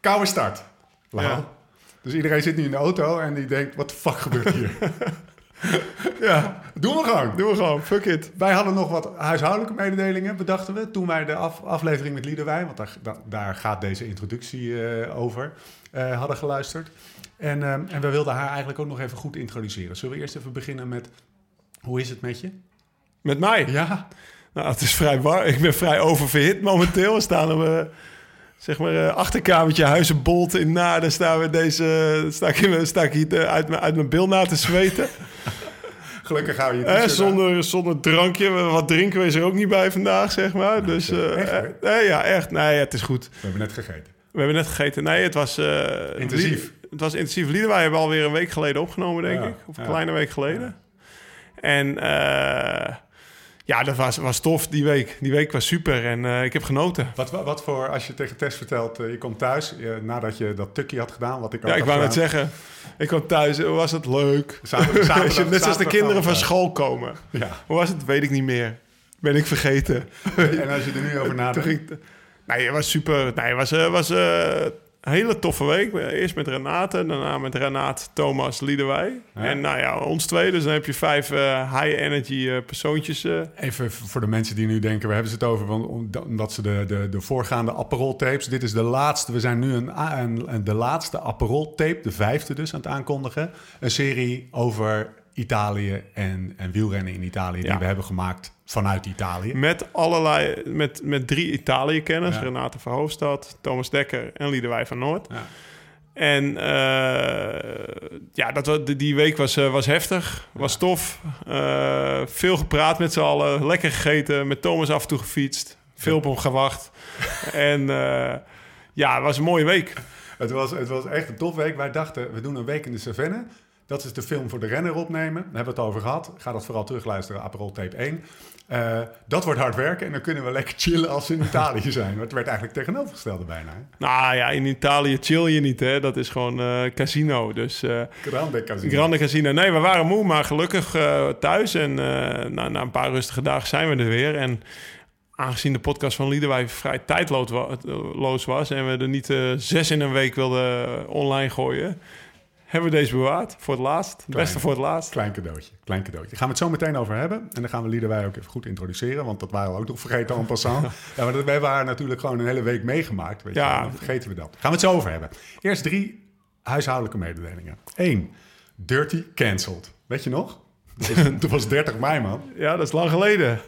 Koude start. Ja. Dus iedereen zit nu in de auto en die denkt, wat de fuck gebeurt hier? ja, doen we gewoon. Doen we gewoon, fuck it. Wij hadden nog wat huishoudelijke mededelingen, bedachten we, toen wij de af- aflevering met Liederwij, want daar, da- daar gaat deze introductie eh, over, eh, hadden geluisterd. En, ehm, en we wilden haar eigenlijk ook nog even goed introduceren. Zullen we eerst even beginnen met, hoe is het met je? Met mij? Ja, Nou, het is vrij warm. Ik ben vrij oververhit momenteel. We staan op zeg maar, eh, achterkamertje Huizenbolt in Naarden. Staan we deze, sta ik, in sta ik hier eh, uit, mijn, uit mijn bil na te zweten. gelukkig hou je Eh, aan. zonder, zonder drankje. Wat drinken we is er ook niet bij vandaag, zeg maar. dus zeg, eh, echt, eh, eh, ja, echt. Nee, het is goed. We hebben net gegeten. We hebben net gegeten. Nee, het was... Intensief. Het was intensief. Liederwij hebben we alweer een week geleden opgenomen, denk Ja, ik. Of een ja. kleine week geleden. En ja, dat was, was tof die week. Die week was super en eh, ik heb genoten. Wat, wat, wat voor, als je tegen Tess vertelt, eh, je komt thuis eh, nadat je dat tukje had gedaan, wat ik Ja, ik wou net zeggen. Ik kwam thuis, hoe was het leuk? Zaterdag- zaterdag- je- Net zoals de kinderen van school komen. Ja, Hoe was het? Weet ik niet meer. Ben ik vergeten. en als je er nu over nadenkt. nee, het was super. Nee, het was, was hele toffe week. Eerst met Renate, daarna met Renaat, Thomas, Liederwij. Ja. En nou ja, ons twee. Dus dan heb je vijf eh, high-energy eh, persoontjes. eh. Even voor de mensen die nu denken, we hebben ze het over, want om- omdat ze de, de, de voorgaande Aperol tapes, dit is de laatste, we zijn nu een, a- een, een- de laatste Aperol tape, de vijfde dus, aan het aankondigen. Een serie over Italië en, en wielrennen in Italië, die we hebben gemaakt vanuit Italië. met allerlei, met, met drie Italië-kenners. Ja. Renate van Hoofdstad, Thomas Dekker en Liederwij van Noord. Ja. En eh, ja, dat, die- week was, eh, was heftig, was tof. Eh, veel gepraat met z'n allen, lekker gegeten, met Thomas af en toe gefietst. Veel op hem gewacht. en ja, het was een mooie week. Het was, het was echt een tof week. Wij dachten, we doen een week in de Savenne. Dat is de film voor de renner opnemen. Daar hebben we het over gehad. Ga dat vooral terugluisteren, Aperol Tape 1. Eh, dat wordt hard werken en dan kunnen we lekker chillen als we in Italië zijn. Maar het werd eigenlijk tegenovergestelde bijna. hè. Nou ja, in Italië chill je niet, hè. Dat is gewoon eh, casino, dus... eh, Grande casino. Grande Casino. Nee, we waren moe, maar gelukkig thuis. En na, na een paar rustige dagen zijn we er weer. En aangezien de podcast van Liederwij vrij tijdloos wa- loos was... en we er niet zes in een week wilden online gooien... hebben we deze bewaard voor het laatst. Het Klein. beste voor het laatst. Klein cadeautje, klein cadeautje. Daar gaan we het zo meteen over hebben. En dan gaan we Liederwij ook even goed introduceren. Want dat waren we ook nog vergeten en passant. ja, maar dat, wij waren natuurlijk gewoon een hele week meegemaakt. Weet Ja. Dan vergeten we dat. Gaan we het zo over hebben. Eerst drie huishoudelijke mededelingen. Eén, Dirty cancelled. Weet je nog? Dat was 30 mei, man. Ja, dat is lang geleden.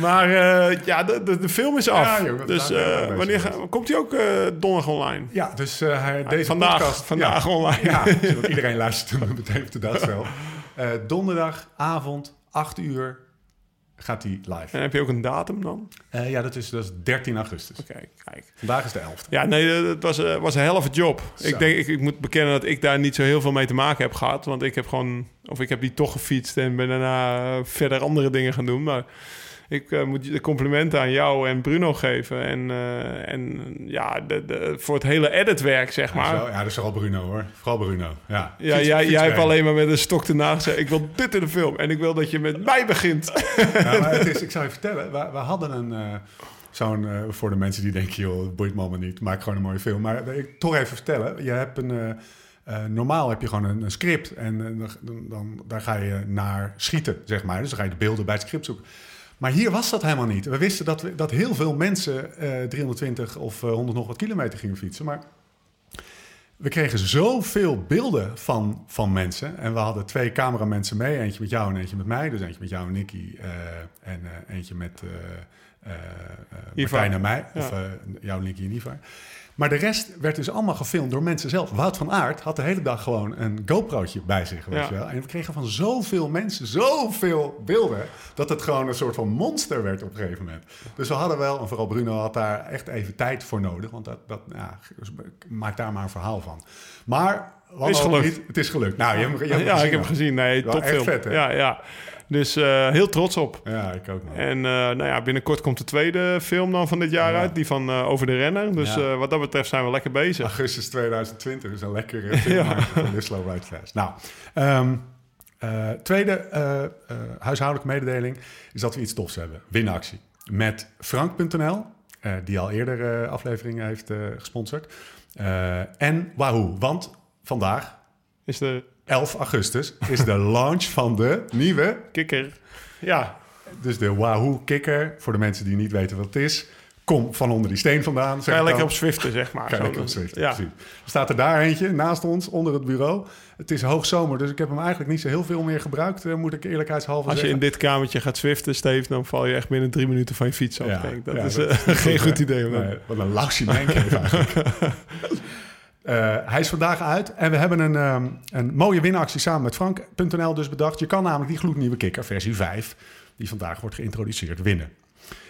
Maar eh, ja, de, de, de film is af. Ja, dus eh, wanneer ga- komt hij ook eh, donderdag online? Ja, dus hij- deze vandaag, podcast... vandaag ja, online. Ja, zodat iedereen luistert op de dag. Eh, donderdagavond, 8 uur, gaat hij live. En heb je ook een datum dan? Ja, dat is, dat is 13 augustus. Oké, kijk. Vandaag is de 11e. Ja, nee, het was, was een helft job. Zo. Ik denk, ik, ik moet bekennen dat ik daar niet zo heel veel mee te maken heb gehad. Want ik heb gewoon, of ik heb die toch gefietst en ben daarna verder andere dingen gaan doen. Maar ik eh, moet de complimenten aan jou en Bruno geven. En, eh, en ja, de, de, voor het hele editwerk, zeg Ja, maar. zo, ja, dat is vooral Bruno hoor. Vooral Bruno. Ja, Ja, Fiets- jij, jij hebt alleen maar met een stok ernaast gezegd... ik wil dit in de film en ik wil dat je met mij begint. Ja, maar het is, ik zou je vertellen, we, we hadden een... eh, Zo'n, voor de mensen die denken, joh, het boeit me allemaal niet. Maak gewoon een mooie film. Maar ik toch even vertellen. Je hebt een... normaal heb je gewoon een, een script. En dan, dan, dan, daar ga je naar schieten, zeg maar. Dus dan ga je de beelden bij het script zoeken. Maar hier was dat helemaal niet. We wisten dat, we, dat heel veel mensen eh 320 of eh, 100 nog wat kilometer gingen fietsen. Maar we kregen zoveel beelden van, van mensen. En we hadden twee cameramensen mee. Eentje met jou en eentje met mij. Dus eentje met jou en Nicky. eh, en eentje met Ivar. Martijn en mij. Of eh, jou, Nicky en Ivar. Maar de rest werd dus allemaal gefilmd door mensen zelf. Wout van Aert had de hele dag gewoon een GoPro'tje bij zich. Weet Ja. je wel? En we kregen van zoveel mensen zoveel beelden... dat het gewoon een soort van monster werd op een gegeven moment. Dus we hadden wel, en vooral Bruno had daar echt even tijd voor nodig. Want dat, dat ja, maak daar maar een verhaal van. Maar... wat Is gelukt. niet, het is gelukt. Nou, je hebt, hem- je hebt ja, ik heb gezien. Nee, topfilm. echt vet, hè? Ja, ja. Dus eh, heel trots op. Ja, ik ook nog. En eh, nou ja, binnenkort komt de tweede film dan van dit jaar Ja. uit. Die van eh, Over de Renner. Dus Ja. wat dat betreft zijn we lekker bezig. Augustus 2020 is een lekkere film Slow Ride Fest. Nou, ehm, eh, tweede huishoudelijke mededeling is dat we iets tofs hebben. Winactie. Met Frank.nl die al eerder afleveringen heeft gesponsord. En Wahoo, want vandaag, Is de 11 augustus, is de launch van de nieuwe, kikker. Ja, dus de Wahoo Kikker. Voor de mensen die niet weten wat het is, kom van onder die steen vandaan. zeg ga lekker op Zwiften, zeg maar. Ga Zo lekker op doen. Zwift, Ja. precies. Er staat er daar eentje naast ons, onder het bureau. Het is hoogzomer, dus ik heb hem eigenlijk niet zo heel veel meer gebruikt, eh, moet ik eerlijkheidshalve Als je zeggen. in dit kamertje gaat zwiften, Steve, dan val je echt binnen drie minuten van je fiets af. Ja, denk. Dat ja, is dat eh, is geen goed, idee. Nee, wat een lausie mijnkeef eigenlijk. Eh, hij is vandaag uit en we hebben een, ehm, een mooie winactie samen met Frank.nl dus bedacht. Je kan namelijk die gloednieuwe kikker versie 5, die vandaag wordt geïntroduceerd, winnen.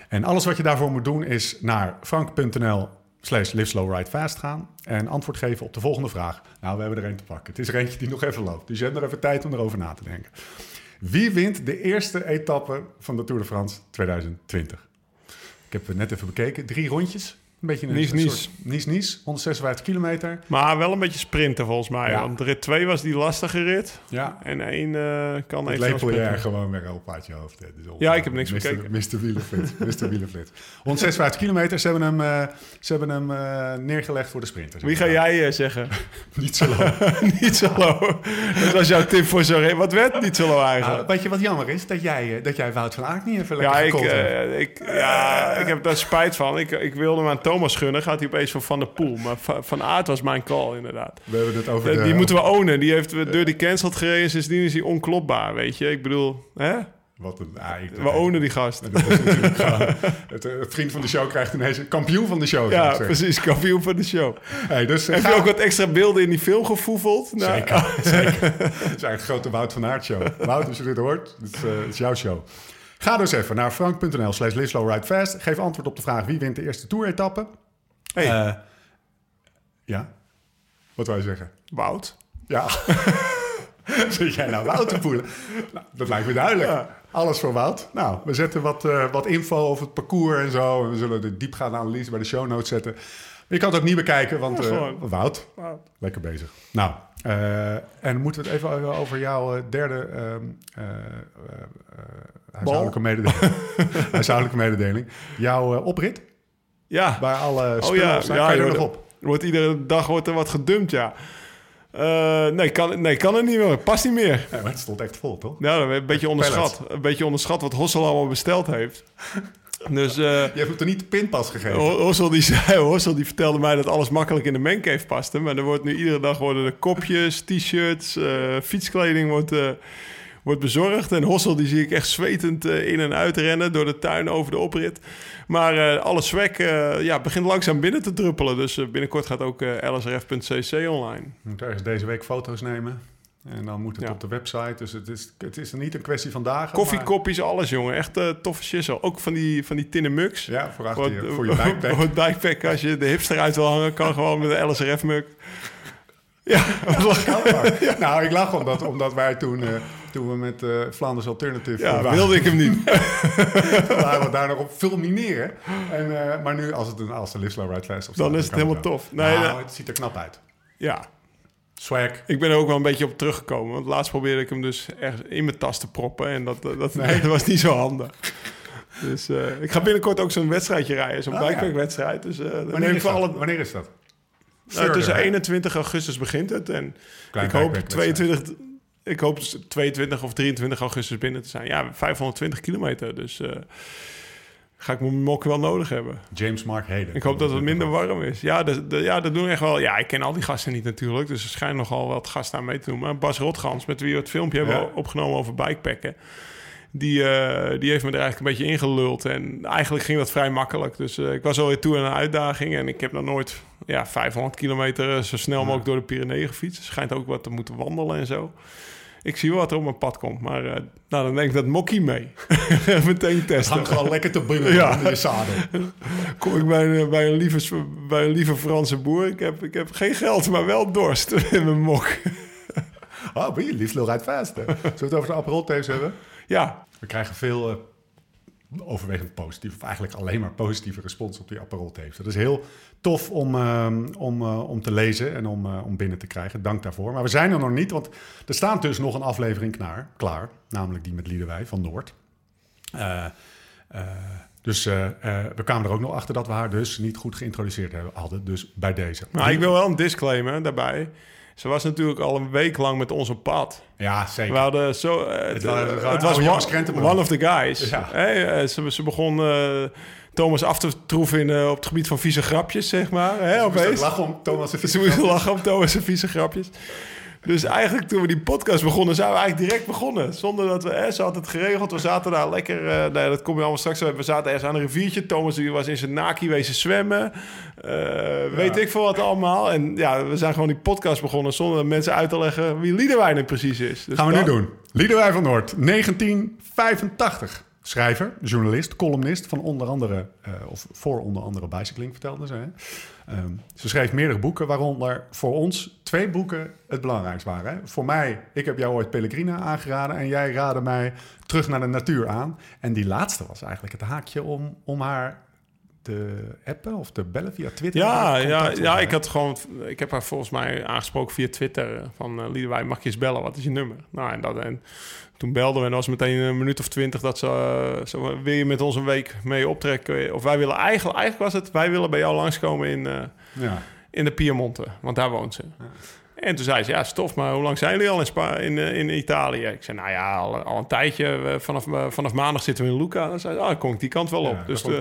En alles wat je daarvoor moet doen is naar frank.nl slash live slow ride fast gaan en antwoord geven op de volgende vraag. Nou, we hebben er een te pakken. Het is er eentje die nog even loopt, dus je hebt nog even tijd om erover na te denken. Wie wint de eerste etappe van de Tour de France 2020? Ik heb het net even bekeken. Drie rondjes. Een beetje een Nice, een nice. soort Nice-Nice. 156 kilometer. Maar wel een beetje sprinten volgens mij. Ja. Want rit 2 was die lastige rit. Ja. En één eh, kan Het even lepel je er gewoon weer op uit je hoofd. is Ja, ik heb niks Mr. bekeken. Mr. Wielenflits. 156 kilometer. Ze hebben hem, eh, ze hebben hem eh, neergelegd voor de sprinters. Wie ga jij zeggen? Niet zo lang. niet zo low. Dat was jouw tip voor zo'n rit. Wat werd niet zo low Nou, eigenlijk? weet je wat jammer is? Dat jij, dat jij Wout van Aert niet even lekker Ja, ik, ik, ja, ik heb daar spijt van. Ik, ik wilde hem aan Thomas gunnen. Gaat hij opeens voor Van der Poel. Maar Va- Van Aert was mijn call, inderdaad. We hebben het over Eh, de... die moeten we ownen. Die heeft door die cancelled gereden. Sindsdien is hij onklopbaar, weet je. Ik bedoel, hè? Wat een... We ownen die gast. Gewoon- het, het vriend van de show krijgt ineens een kampioen van de show. Ja, precies. Kampioen van de show. Hey, dus Heb ga- je ook wat extra beelden in die film gevoeveld? Nou, Zeker, zeker. Het is eigenlijk de grote Wout van Aert show. Wout, als je dit hoort, het is, eh, het is jouw show. Ga dus even naar frank.nl slash fast. Geef antwoord op de vraag wie wint de eerste toeretappe. Hey, Eh, ja? Wat wou je zeggen? Wout. Ja. Zit jij nou Wout te poelen? Nou, dat lijkt me duidelijk. Ja. Alles voor Wout. Nou, we zetten wat, eh, wat info over het parcours en zo. En we zullen de diepgaande analyse bij de show notes zetten. Je kan het ook niet bekijken, want Ja, eh. Wout, Wout. lekker bezig. Nou, eh, en moeten we het even over jouw eh, derde eh, eh, huishoudelijke, mededeling. huishoudelijke mededeling. Jouw oprit, Ja, waar alle Oh ja, staan. ja, kan je er nog op? wordt iedere dag wordt er wat gedumpt, ja. Eh, nee, kan, nee, kan het niet meer. Past niet meer. Ja, maar het stond echt vol, toch? Nou, een beetje onderschat. Een beetje onderschat wat Hossel allemaal besteld heeft. Dus eh, Je hebt hem toch niet de pinpas gegeven? Ho- Hossel, die zei, Hossel die vertelde mij dat alles makkelijk in de mancave paste. Maar er wordt nu iedere dag worden de kopjes, t-shirts, eh, fietskleding wordt, eh, wordt bezorgd. En Hossel die zie ik echt zwetend in en uit rennen door de tuin over de oprit. Maar eh, alle swag ja, begint langzaam binnen te druppelen. Dus binnenkort gaat ook lsrf.cc online. Moet ergens deze week foto's nemen. En dan moet het Ja. op de website. Dus het is, het is niet een kwestie van dagen. Koffiekopjes, alles jongen. Echt eh, toffe shizzle. Ook van die, van die tinnen mugs. Ja, voor, achter Voor, je, voor je backpack. Voor backpack, als je de hipster uit wil hangen, kan gewoon met een LSRF-muk. Ja. Nou, ik lach omdat, omdat wij toen, eh, toen we met eh Flanders Alternative ja, waren, wilde ik hem niet. waren we daar nog op fulmineren. En, maar nu, als, het een, als de Fest op staat, Dan is het helemaal tof. Nee, nou, het ziet er knap uit. Ja, Swag. ik ben er ook wel een beetje op teruggekomen. Want laatst probeerde ik hem dus echt in mijn tas te proppen. En dat, dat, Nee. dat was niet zo handig. Dus eh, ik ga binnenkort ook zo'n wedstrijdje rijden. Zo'n Oh, ja. bikepackwedstrijd. Dus eh Wanneer is, alle... Wanneer is dat? Nou, tussen Further, hè? 21 augustus begint het. En Klein ik hoop bikepackwedstrijd. 22, ik hoop 22 of 23 augustus binnen te zijn. Ja, 520 kilometer. Dus eh, ga ik mijn mok wel nodig hebben. James Mark Heden. Ik hoop dat het minder warm is. Ja, dat, dat- ja, dat doen echt wel. Ja, ik ken al die gasten niet natuurlijk. Dus er schijnen nogal wat gasten aan mee te doen. Maar Bas Rotgans, met wie we het filmpje hebben opgenomen over bikepacken. Die, eh, die heeft me er eigenlijk een beetje ingeluld. En eigenlijk ging dat vrij makkelijk. Dus eh, ik was alweer toe aan een uitdaging. En ik heb nog nooit ja, 500 kilometer eh, zo snel mogelijk door de Pyreneeën gefietst. Schijnt ook wat te moeten wandelen en zo. Ik zie wel wat er op mijn pad komt. Maar eh, nou, dan denk ik dat Mokkie mee. Meteen testen. hangt gewoon lekker te binnen Ja. onder je zadel. Kom ik bij een, bij, een lieve, bij een lieve Franse boer. Ik heb, ik heb geen geld, maar wel dorst in mijn mok. Oh, ben je Ride Fast. hè? Zullen we het over de Aperol hebben? Ja, We krijgen veel eh, overwegend positief, of eigenlijk alleen maar positieve respons op die Aperol tapes. Dat is heel tof om, ehm, om, eh, om te lezen en om, eh, om binnen te krijgen. Dank daarvoor. Maar we zijn er nog niet, want er staat dus nog een aflevering klaar, klaar namelijk die met Liedewij van Noord. Eh, Dus we kwamen er ook nog achter dat we haar dus niet goed geïntroduceerd hadden. Dus bij deze. Nou, ik wil wel een disclaimer daarbij. Ze was natuurlijk al een week lang met ons op pad. Ja, zeker. We hadden zo, uh, het, het, was one, one, of the guys. Ja. Hey, ze, ze begon Thomas af te troeven in, op het gebied van vieze grapjes, zeg maar. Hè, ze moest lachen om Thomas' vieze Ze moest lachen om Thomas' vieze grapjes. Dus eigenlijk toen we die podcast begonnen, zijn we eigenlijk direct begonnen. Zonder dat we, hè, ze had het geregeld. We zaten daar lekker, uh, nee, dat kom je allemaal straks. We zaten ergens aan een riviertje. Thomas was in zijn naki wezen zwemmen. Uh, Weet ik veel wat allemaal. En ja, we zijn gewoon die podcast begonnen zonder mensen uit te leggen wie Liederwijn precies is. Dus Gaan we nu doen. Liederwijn van Noord, 1985 schrijver, journalist, columnist van onder andere, uh, of voor onder andere Bicycling vertelde ze. Hè? Um, ze schreef meerdere boeken, waaronder voor ons twee boeken het belangrijkst waren. Hè? Voor mij, ik heb jou ooit Pellegrina aangeraden en jij raadde mij terug naar de natuur aan. En die laatste was eigenlijk het haakje om, om haar te appen of te bellen via Twitter? Ja, ja, ja ik, had gewoon, ik heb haar volgens mij aangesproken via Twitter eh, van uh, Liederwij, mag je eens bellen? Wat is je nummer? Nou, en, dat, en toen belden we en was meteen een minuut of twintig dat ze, uh, zo, wil je met ons een week mee optrekken? Of wij willen eigenlijk, eigenlijk was het, wij willen bij jou langskomen in, uh, ja. in de Piemonte, want daar woont ze. Ja. En toen zei ze, ja, stof, maar hoe lang zijn jullie al in, Spa in, in Italië? Ik zei, nou ja, al, al een tijdje. Vanaf, vanaf maandag zitten we in Luca. Dan zei ze, ah, kom ik die kant wel op. Ja, dus de,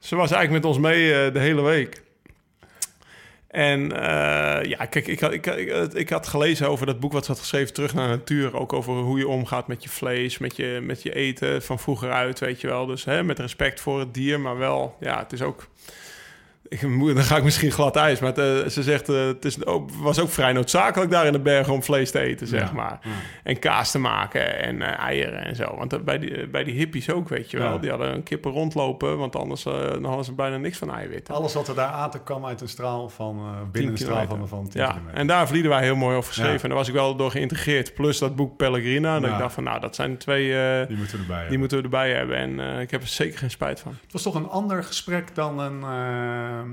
ze was eigenlijk met ons mee uh, de hele week. En uh, ja, kijk, ik had, ik, ik, ik, had gelezen over dat boek wat ze had geschreven, Terug naar de Natuur. Ook over hoe je omgaat met je vlees, met je, met je eten van vroeger uit, weet je wel. Dus hè, met respect voor het dier, maar wel, ja, het is ook ik, dan ga ik misschien glad ijs, maar eh, ze zegt uh, het is ook, was ook vrij noodzakelijk daar in de bergen om vlees te eten, zeg maar. En kaas te maken en uh, eieren en zo. Want bij, die, bij die hippies ook, weet je wel. Die hadden een kippen rondlopen, want anders dan hadden ze bijna niks van eiwitten. Alles wat er daar aan te kwam uit een straal van binnen een straal van, van 10 ja. En daar vlieden wij heel mooi over geschreven. En daar was ik wel door geïntegreerd. Plus dat boek Pellegrina. En ik dacht van, nou, dat zijn twee... die moeten we erbij Die moeten we erbij hebben. En ik heb er zeker geen spijt van. Het was toch een ander gesprek dan een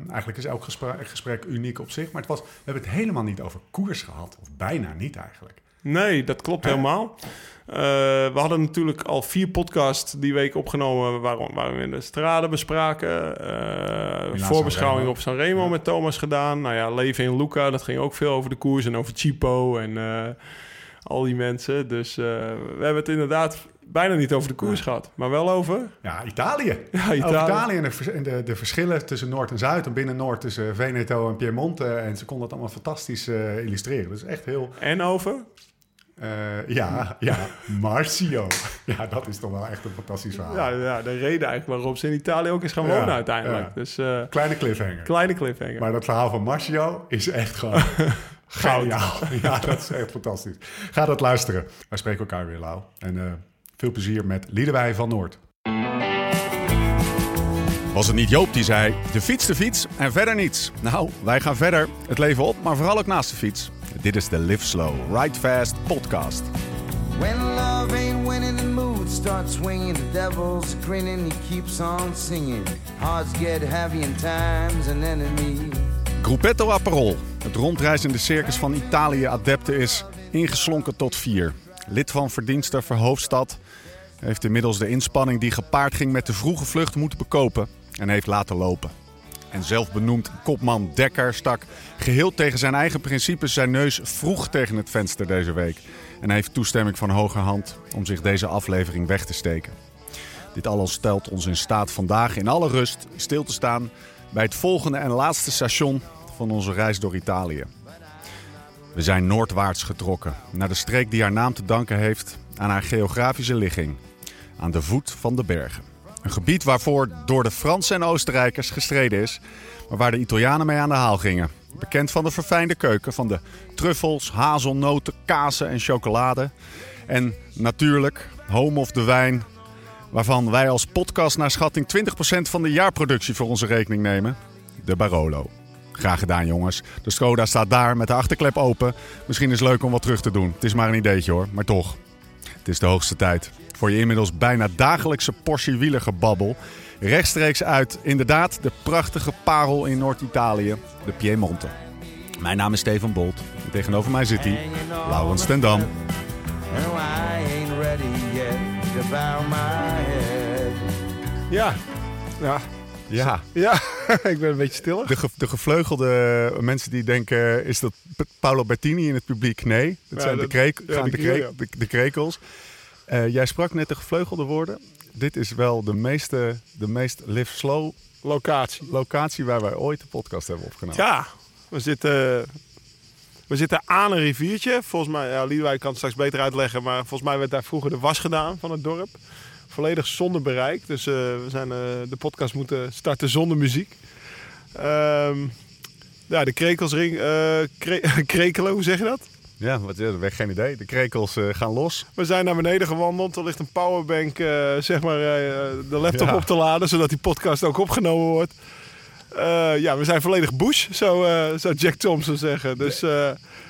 eigenlijk is elk gesprek, gesprek, uniek op zich. Maar het was, we hebben het helemaal niet over koers gehad. Of bijna niet eigenlijk. Nee, dat klopt helemaal. Uh, we hadden natuurlijk al vier podcasts die week opgenomen... waar, waar we in de straden bespraken. Uh, voorbeschouwing op Sanremo met Thomas gedaan. Nou ja, Leven in Luca, dat ging ook veel over de koers... en over Chipo en uh, al die mensen. Dus we hebben het inderdaad bijna niet over de koers gehad, maar wel over... Ja, Italië. Ja, Italië. Over Italië en, de, de, verschillen tussen Noord en Zuid... en binnen Noord tussen Veneto en Piemonte. En ze konden dat allemaal fantastisch uh, illustreren. Dus echt heel... En over? Uh, ja, ja, Marcio. Ja, dat is toch wel echt een fantastisch verhaal. Ja, ja de reden eigenlijk waarom ze in Italië ook is gaan wonen uiteindelijk. Dus, uh, kleine cliffhanger. Kleine cliffhanger. Maar dat verhaal van Marcio is echt gewoon... Goud. Ja, dat is echt fantastisch. Ga dat luisteren. Wij spreken elkaar weer, Lau. En veel plezier met Liedewij van Noord. Was het niet Joop die zei: de fiets, de fiets en verder niets? Nou, wij gaan verder. Het leven op, maar vooral ook naast de fiets. Dit is de Live Slow, Ride Fast podcast. When love ain't winning, the mood starts swinging. The devil's grinning, he keeps on singing. Hearts get heavy time's an enemy. Gruppetto Aperol, het rondreizende circus van Italië adepten is ingeslonken tot vier. Lid van verdiensten Verhoofdstad heeft inmiddels de inspanning die gepaard ging met de vroege vlucht moeten bekopen en heeft laten lopen. En zelfbenoemd kopman Dekker stak geheel tegen zijn eigen principes zijn neus vroeg tegen het venster deze week. En heeft toestemming van hogerhand om zich deze aflevering weg te steken. Dit alles stelt ons in staat vandaag in alle rust stil te staan bij het volgende en laatste station van onze reis door Italië. We zijn noordwaarts getrokken, naar de streek die haar naam te danken heeft aan haar geografische ligging, aan de voet van de bergen. Een gebied waarvoor door de Fransen en Oostenrijkers gestreden is, maar waar de Italianen mee aan de haal gingen. Bekend van de verfijnde keuken, van de truffels, hazelnoten, kazen en chocolade. En natuurlijk, home of the wijn, waarvan wij als podcast naar schatting 20% van de jaarproductie voor onze rekening nemen, de Barolo. Graag gedaan, jongens. De Skoda staat daar met de achterklep open. Misschien is het leuk om wat terug te doen. Het is maar een ideetje hoor, maar toch. Het is de hoogste tijd voor je inmiddels bijna dagelijkse portie wielergebabbel. Rechtstreeks uit, inderdaad, de prachtige parel in Noord-Italië, de Piemonte. Mijn naam is Steven Bolt. En tegenover mij zit hij, Laurens ten Dam. Ja, Ja, Ja, ja. ik ben een beetje stiller. de, ge- de gevleugelde mensen die denken, is dat Paolo Bettini in het publiek? Nee, dat Ja, zijn de, ja, gaan de, de, de krekels. Eh, jij sprak net de gevleugelde woorden. Dit is wel de, meeste, de meest live slow Locatie. locatie waar wij ooit de podcast hebben opgenomen. Ja, we zitten, we zitten aan een riviertje. Volgens mij, ja, Liedewijk kan het straks beter uitleggen, maar volgens mij werd daar vroeger de was gedaan van het dorp. Volledig zonder bereik. Dus eh, we zijn eh, de podcast moeten starten zonder muziek. Ehm, ja, de krekelsring, kre- krekelen, hoe zeg je dat? Ja, wat, ja, ik geen idee. De krekels eh, gaan los. We zijn naar beneden gewandeld. Er ligt een powerbank, eh, zeg maar, eh, de laptop Ja. op te laden, zodat die podcast ook opgenomen wordt. Ja, we zijn volledig bush, zo, zou Jack Thompson zeggen. Dus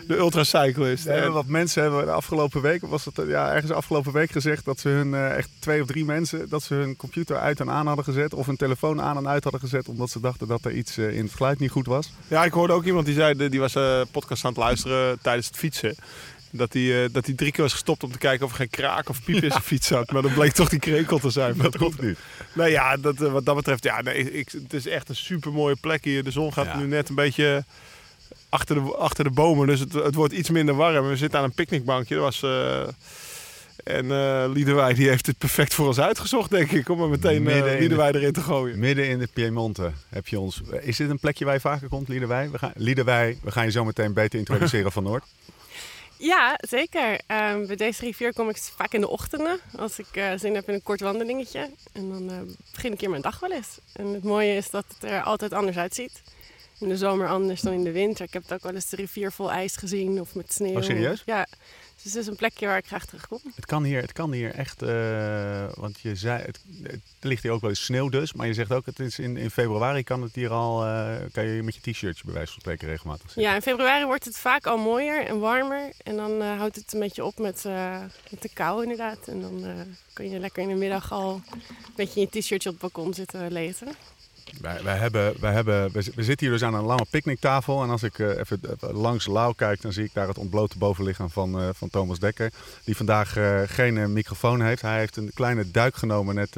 de ultracyclist. En- wat mensen hebben de afgelopen week, was het ja, ergens afgelopen week gezegd dat ze hun, eh, echt twee of drie mensen, dat ze hun computer uit en aan hadden gezet of hun telefoon aan en uit hadden gezet omdat ze dachten dat er iets eh, in het geluid niet goed was. Ja, ik hoorde ook iemand die zei, die was eh podcast aan het luisteren tijdens het fietsen. Dat hij, eh, dat hij drie keer was gestopt om te kijken of er geen kraak of piep in zijn fiets zat. Maar dat bleek toch die krekel te zijn. Dat klopt niet. Nou ja, dat, wat dat betreft, ja, nee, ik, het is echt een super mooie plek hier. De zon gaat Ja. nu net een beetje achter de, achter de bomen, dus het, het wordt iets minder warm. We zitten aan een picknickbankje. Dat was, eh, en eh Liedewij die heeft het perfect voor ons uitgezocht, denk ik. Om er meteen uh, erin te gooien. Midden in de Piemonte heb je ons. Is dit een plekje waar je vaker komt, Liederwij? We gaan, we gaan je zo meteen beter introduceren van Noord. Ja, zeker. Ehm, bij deze rivier kom ik vaak in de ochtenden. Als ik eh, zin heb in een kort wandelingetje. En dan eh, begin ik hier mijn dag wel eens. En het mooie is dat het er altijd anders uitziet. In de zomer anders dan in de winter. Ik heb het ook wel eens de rivier vol ijs gezien of met sneeuw. Oh, serieus? Ja. Dus het is een plekje waar ik graag terugkom. Het kan hier, het kan hier echt, eh, want je zei, het, het ligt hier ook wel eens sneeuw dus, maar je zegt ook, het is in, in februari kan het hier al, eh, kan je met je t-shirtje bij wijze van spreken regelmatig zitten. Ja, in februari wordt het vaak al mooier en warmer. En dan eh, houdt het een beetje op met, met de kou inderdaad. En dan kun je lekker in de middag al een beetje in je t-shirtje op het balkon zitten lezen. Wij, wij hebben, wij hebben, we, zi- we zitten hier dus aan een lange picknicktafel. En als ik eh, even eh, langs Lau kijk, dan zie ik daar het ontblote bovenlichaam van, eh, van Thomas Dekker. Die vandaag geen microfoon heeft. Hij heeft een kleine duik genomen net,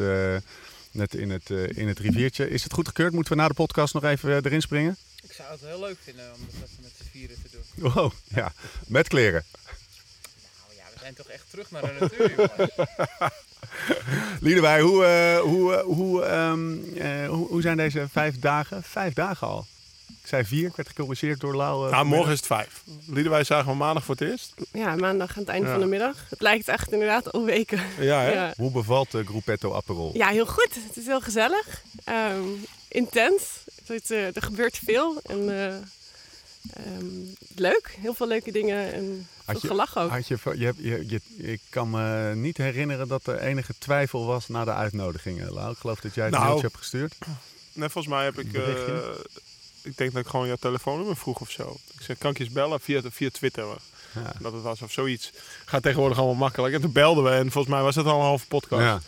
net in, het, in het riviertje. Is het goed gekeurd? Moeten we na de podcast nog even erin springen? Ik zou het heel leuk vinden om dat even met z'n vieren te doen. Wow, ja. Met kleren. Zijn toch echt terug naar de natuur, jongens. Liedewij, hoe, eh, hoe, eh, hoe, ehm, eh, hoe, hoe zijn deze vijf dagen? Vijf dagen al. Ik zei vier, ik werd gecorrigeerd door Lau. Nou, morgen is het vijf. Liedewij zagen we maandag voor het eerst. Ja, maandag aan het einde Ja. van de middag. Het lijkt echt inderdaad al weken. Ja, hè? Ja. Hoe bevalt de Gruppetto Aperol? ja, heel goed. Het is heel gezellig. Ehm, intens. Het, eh, er gebeurt veel. En eh, ehm, leuk. Heel veel leuke dingen. En veel Had je- gelach ook. Had je, je, je, je, ik kan me niet herinneren dat er enige twijfel was na de uitnodiging. Lau. Ik geloof dat jij het Nou. mailtje hebt gestuurd. Nee, volgens mij heb ik... eh, ik denk dat ik gewoon jouw telefoonnummer vroeg of zo. Ik zei, kan ik je eens bellen via, via Twitter? Ja. Dat het was of zoiets. Gaat tegenwoordig allemaal makkelijk. En toen belden we en volgens mij was het al een halve podcast. Ja.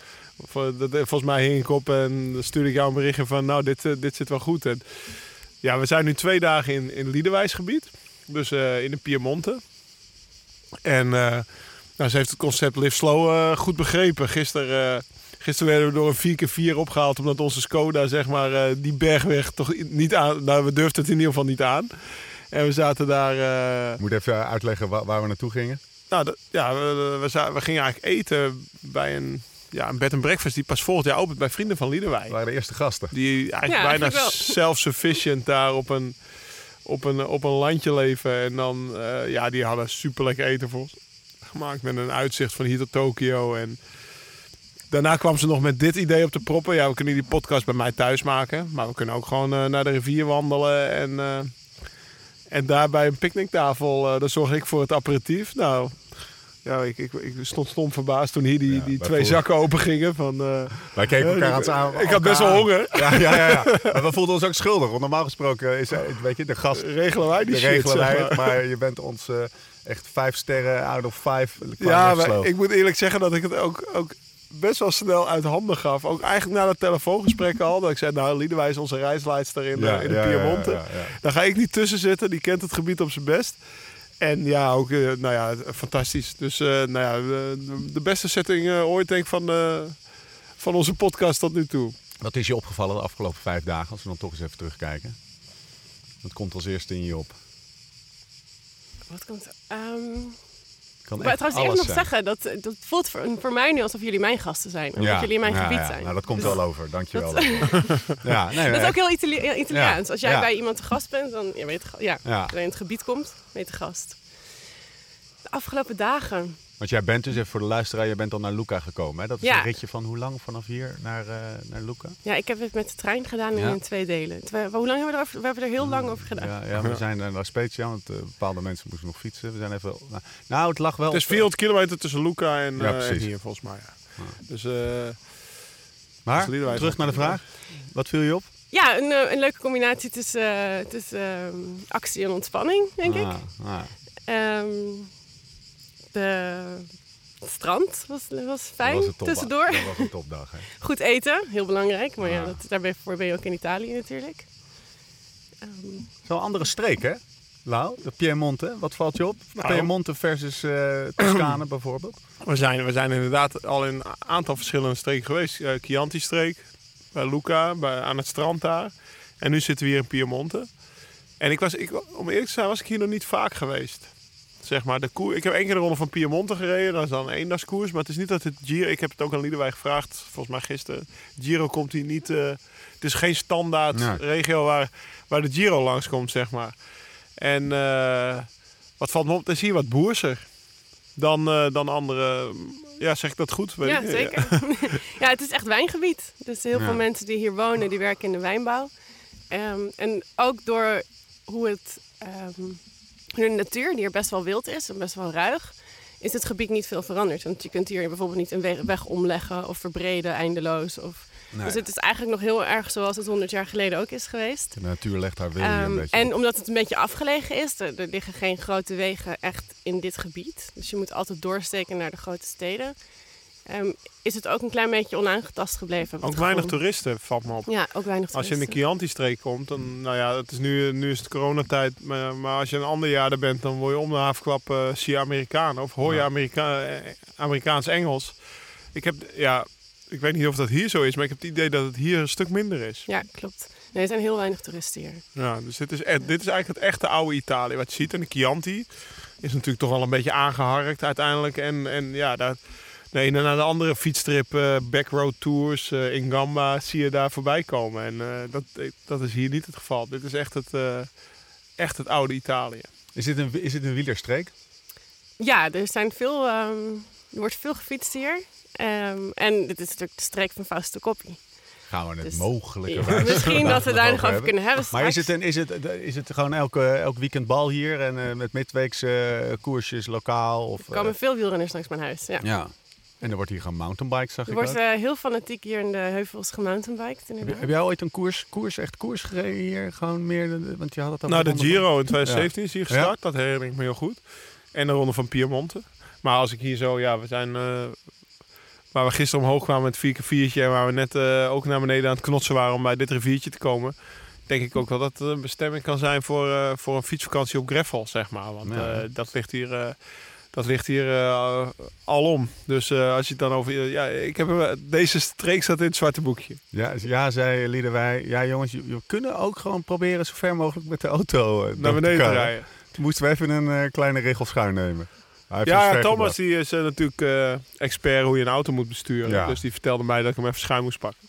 Vol- dat- Volgens mij hing ik op en dan stuurde ik jou een berichtje van... Nou, dit, eh, dit zit wel goed. En ja, we zijn nu twee dagen in, in Liedewijsgebied. Dus eh, in de Piemonte. En eh, nou, ze heeft het concept Live Slow eh, goed begrepen. Gisteren... Gisteren werden we door een 4x4 opgehaald omdat onze Skoda zeg maar, die bergweg toch niet aan... Nou, we durfden het in ieder geval niet aan. En we zaten daar... Ik moet even uitleggen waar, waar we naartoe gingen. nou, ja, we, we, we gingen eigenlijk eten bij een, ja, een bed and breakfast die pas volgend jaar opent bij vrienden van We Liederwij. waren de eerste gasten. Die eigenlijk Ja, bijna self-sufficient daar op een, op, een, op een landje leven. En dan, eh, ja, die hadden super lekker eten voor ons gemaakt met een uitzicht van hier tot Tokio. En daarna kwam ze nog met dit idee op de proppen. Ja, we kunnen die podcast bij mij thuis maken. Maar we kunnen ook gewoon eh, naar de rivier wandelen en... eh, en daar bij een picknicktafel, eh daar zorg ik voor het aperitief. Nou, ja, ik, ik, ik stond stom verbaasd toen hier die, Ja, die twee zakken open gingen. Van, eh, Wij keken Ja, elkaar aan het aan. ik had best wel honger. Ja, ja, ja. ja. Maar we voelden ons ook schuldig. Want normaal gesproken is eh, weet je, de gast regelen wij die de shit, regelen zeg wij maar. het. Maar je bent ons eh, echt vijf sterren out of vijf. Ja, maar ik moet eerlijk zeggen dat ik het ook, ook best wel snel uit handen gaf. Ook eigenlijk na dat telefoongesprek al. Dat ik zei, nou, Liedewij is onze reisleidster in, Ja, in de Piemonte. Daar ga ik niet tussen zitten. Die kent het gebied op zijn best. En ja, ook, eh, nou ja, fantastisch. Dus, eh, nou ja, de, de beste setting eh, ooit denk ik van, eh, van onze podcast tot nu toe. Wat is je opgevallen de afgelopen vijf dagen, als we dan toch eens even terugkijken? Wat komt als eerste in je op? Wat komt er? Ehm, Kan maar echt trouwens, eerst nog zijn. zeggen, dat, dat voelt voor, voor mij nu alsof jullie mijn gasten zijn. Omdat jullie in mijn ja, gebied ja. zijn. Nou, dat komt Dus wel over. Dankjewel. daarvoor. ja, nee, Dat is ook heel Itali- Italiaans. Als jij bij iemand te gast bent, dan ja, weet je, ja, Ja. als je in het gebied komt, ben je te gast. De afgelopen dagen. Want jij bent dus, even voor de luisteraar, jij bent al naar Luca gekomen. Hè? Dat is Ja. een ritje van hoe lang vanaf hier naar, eh naar Luca? Ja, ik heb het met de trein gedaan Ja. in twee delen. Twee- hoe lang hebben we erover? We hebben er heel lang over gedaan. Ja, ja we zijn er nog speciaal, want eh, bepaalde mensen moesten nog fietsen. We zijn even... Nou, nou, het lag wel... Het is op- 400 kilometer tussen Luca en, Ja, eh, en precies. hier volgens mij. Ja. Dus eh, Maar, Liederwijs terug naar de vraag. Wat viel je op? Ja, een, eh, een leuke combinatie tussen, eh, tussen ehm, actie en ontspanning, denk ik. Ah, ah. De het strand was, was Dat fijn was tussendoor. Dat was een topdag, hè? Goed eten, heel belangrijk. Maar ja, dat, daarbij ben je ook in Italië natuurlijk. Ehm, Zo'n andere streek, hè? Lau, de Piemonte. Wat valt je op? Nou. Piemonte versus eh Toscane bijvoorbeeld. we, zijn, we zijn inderdaad al in een aantal verschillende streken geweest. Eh, Chianti-streek, bij Luca, bij, aan het strand daar. En nu zitten we hier in Piemonte. En ik was, ik, om eerlijk te zijn, was ik hier nog niet vaak geweest. Zeg maar, de koer, ik heb één keer de ronde van Piemonte gereden. Dat is dan een eendagskoers. Maar het is niet dat het Giro... Ik heb het ook aan Liederwijk gevraagd, volgens mij gisteren. Giro komt hier niet... eh, het is geen standaard Nee. regio waar, waar de Giro langskomt, zeg maar. En eh, wat valt me op? Het is hier wat boerser dan, eh, dan andere... Ja, zeg ik dat goed? Weet ja, ik zeker. ja, het is echt wijngebied. Dus heel Ja. veel mensen die hier wonen, die werken in de wijnbouw. Ehm, en ook door hoe het... ehm, hoe de natuur, die hier best wel wild is en best wel ruig... is het gebied niet veel veranderd. Want je kunt hier bijvoorbeeld niet een weg, weg omleggen of verbreden eindeloos. Of... Nee. Dus het is eigenlijk nog heel erg zoals het 100 jaar geleden ook is geweest. De natuur legt haar wil hier een Ehm, beetje en op. omdat het een beetje afgelegen is, er, er liggen geen grote wegen echt in dit gebied. Dus je moet altijd doorsteken naar de grote steden. Ehm, is het ook een klein beetje onaangetast gebleven. Ook weinig toeristen, valt me op. Ja, ook weinig Als je in de toeristen. Chianti-streek komt, dan, nou ja, het is nu, nu is het coronatijd, maar, maar als je een ander jaar er bent, dan word je om de havenklap eh zie je Amerikaan of hoor je. Amerika eh, Amerikaans-Engels. Ik heb, ja, ik weet niet of dat hier zo is, maar ik heb het idee dat het hier een stuk minder is. Ja, klopt. Nee, er zijn heel weinig toeristen hier. Ja, dus dit is, echt, dit is eigenlijk het echte oude Italië. Wat je ziet, en de Chianti is natuurlijk toch wel een beetje aangeharkt uiteindelijk. En, en ja, daar, de ene na de andere fietsstrip, eh, backroad tours eh, in Gamba zie je daar voorbij komen. En eh, dat, dat is hier niet het geval. Dit is echt het, eh, echt het oude Italië. Is dit een, is dit een wielerstreek? Ja, er, zijn veel, ehm, er wordt veel gefietst hier. Ehm, en dit is natuurlijk de streek van Fausto Coppi. Gaan we het Dus- mogelijke Ja, wijze Misschien dat we daar nog over kunnen hebben Maar is het, een, is, het, is het gewoon elke, elk weekend bal hier en eh, met midweekse koersjes lokaal? Of, Er komen eh, veel wielrenners langs mijn huis. Ja. ja. En er wordt hier gewoon mountainbike, zag Er ik wordt ook. eh, heel fanatiek hier in de heuvels gemountainbiked. Heb, heb jij ooit een koers, koers, echt koers gereden hier? Gewoon meer, dan- want je had het al Nou, de Giro in 2017 is hier Ja. gestart. Dat herinner ik me heel goed. En de ronde van Piemonte. Maar als ik hier zo, ja, we zijn... eh, waar we gisteren omhoog kwamen met 4x4'tje... en waar we net eh, ook naar beneden aan het knotsen waren om bij dit riviertje te komen... denk ik ook wel dat het een bestemming kan zijn voor, eh, voor een fietsvakantie op Greffel, zeg maar. Want Ja. eh, dat ligt hier... eh, dat ligt hier eh, alom. Dus eh, als je het dan over... ja, ik heb, deze streek staat in het zwarte boekje. Ja, ja, zei Liederwij. Ja, jongens, je- we kunnen ook gewoon proberen zo ver mogelijk met de auto eh, Naar beneden te rijden. Toen moesten we even een eh, kleine regel schuin nemen. Ja, ver Thomas die is eh, natuurlijk eh, expert hoe je een auto moet besturen. Ja. Dus die vertelde mij dat ik hem even schuin moest pakken.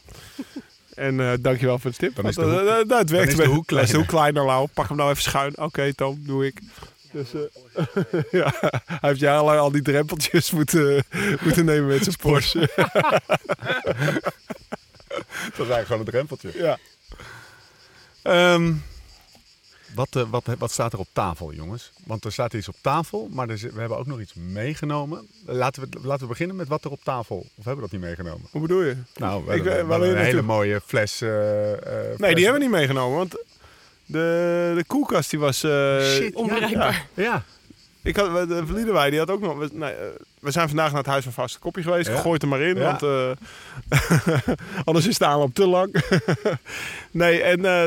en eh dankjewel voor het tip. Dan is de eh, eh, nou, het werkt is de wel. hoek Dan is de hoek kleiner. kleiner, Lau. Pak hem nou even schuin. Oké, Tom, doe ik. Dus eh, ja, hij heeft jarenlang al die drempeltjes moeten, moeten nemen met zijn Porsche. Dat was eigenlijk gewoon een drempeltje. ja. Ehm, wat, eh, wat, wat staat er op tafel, jongens? Want er staat iets op tafel, maar er zit- we hebben ook nog iets meegenomen. Laten we, laten we beginnen met wat er op tafel... Of hebben we dat niet meegenomen? Hoe bedoel je? Nou, we Ik, hebben, we een hele mooie fles... eh, eh, Nee, fles- die hebben we niet meegenomen. Want de, de koelkast die was... eh, Shit, Onbereikbaar. Ja. Ik had, de Verliedenwij, die had ook nog... We, nee, eh, we zijn vandaag naar het Huis van Vaste Kopje geweest. Ja. Gooit er maar in, Ja. want eh, anders is de aanloop te lang. nee, en eh,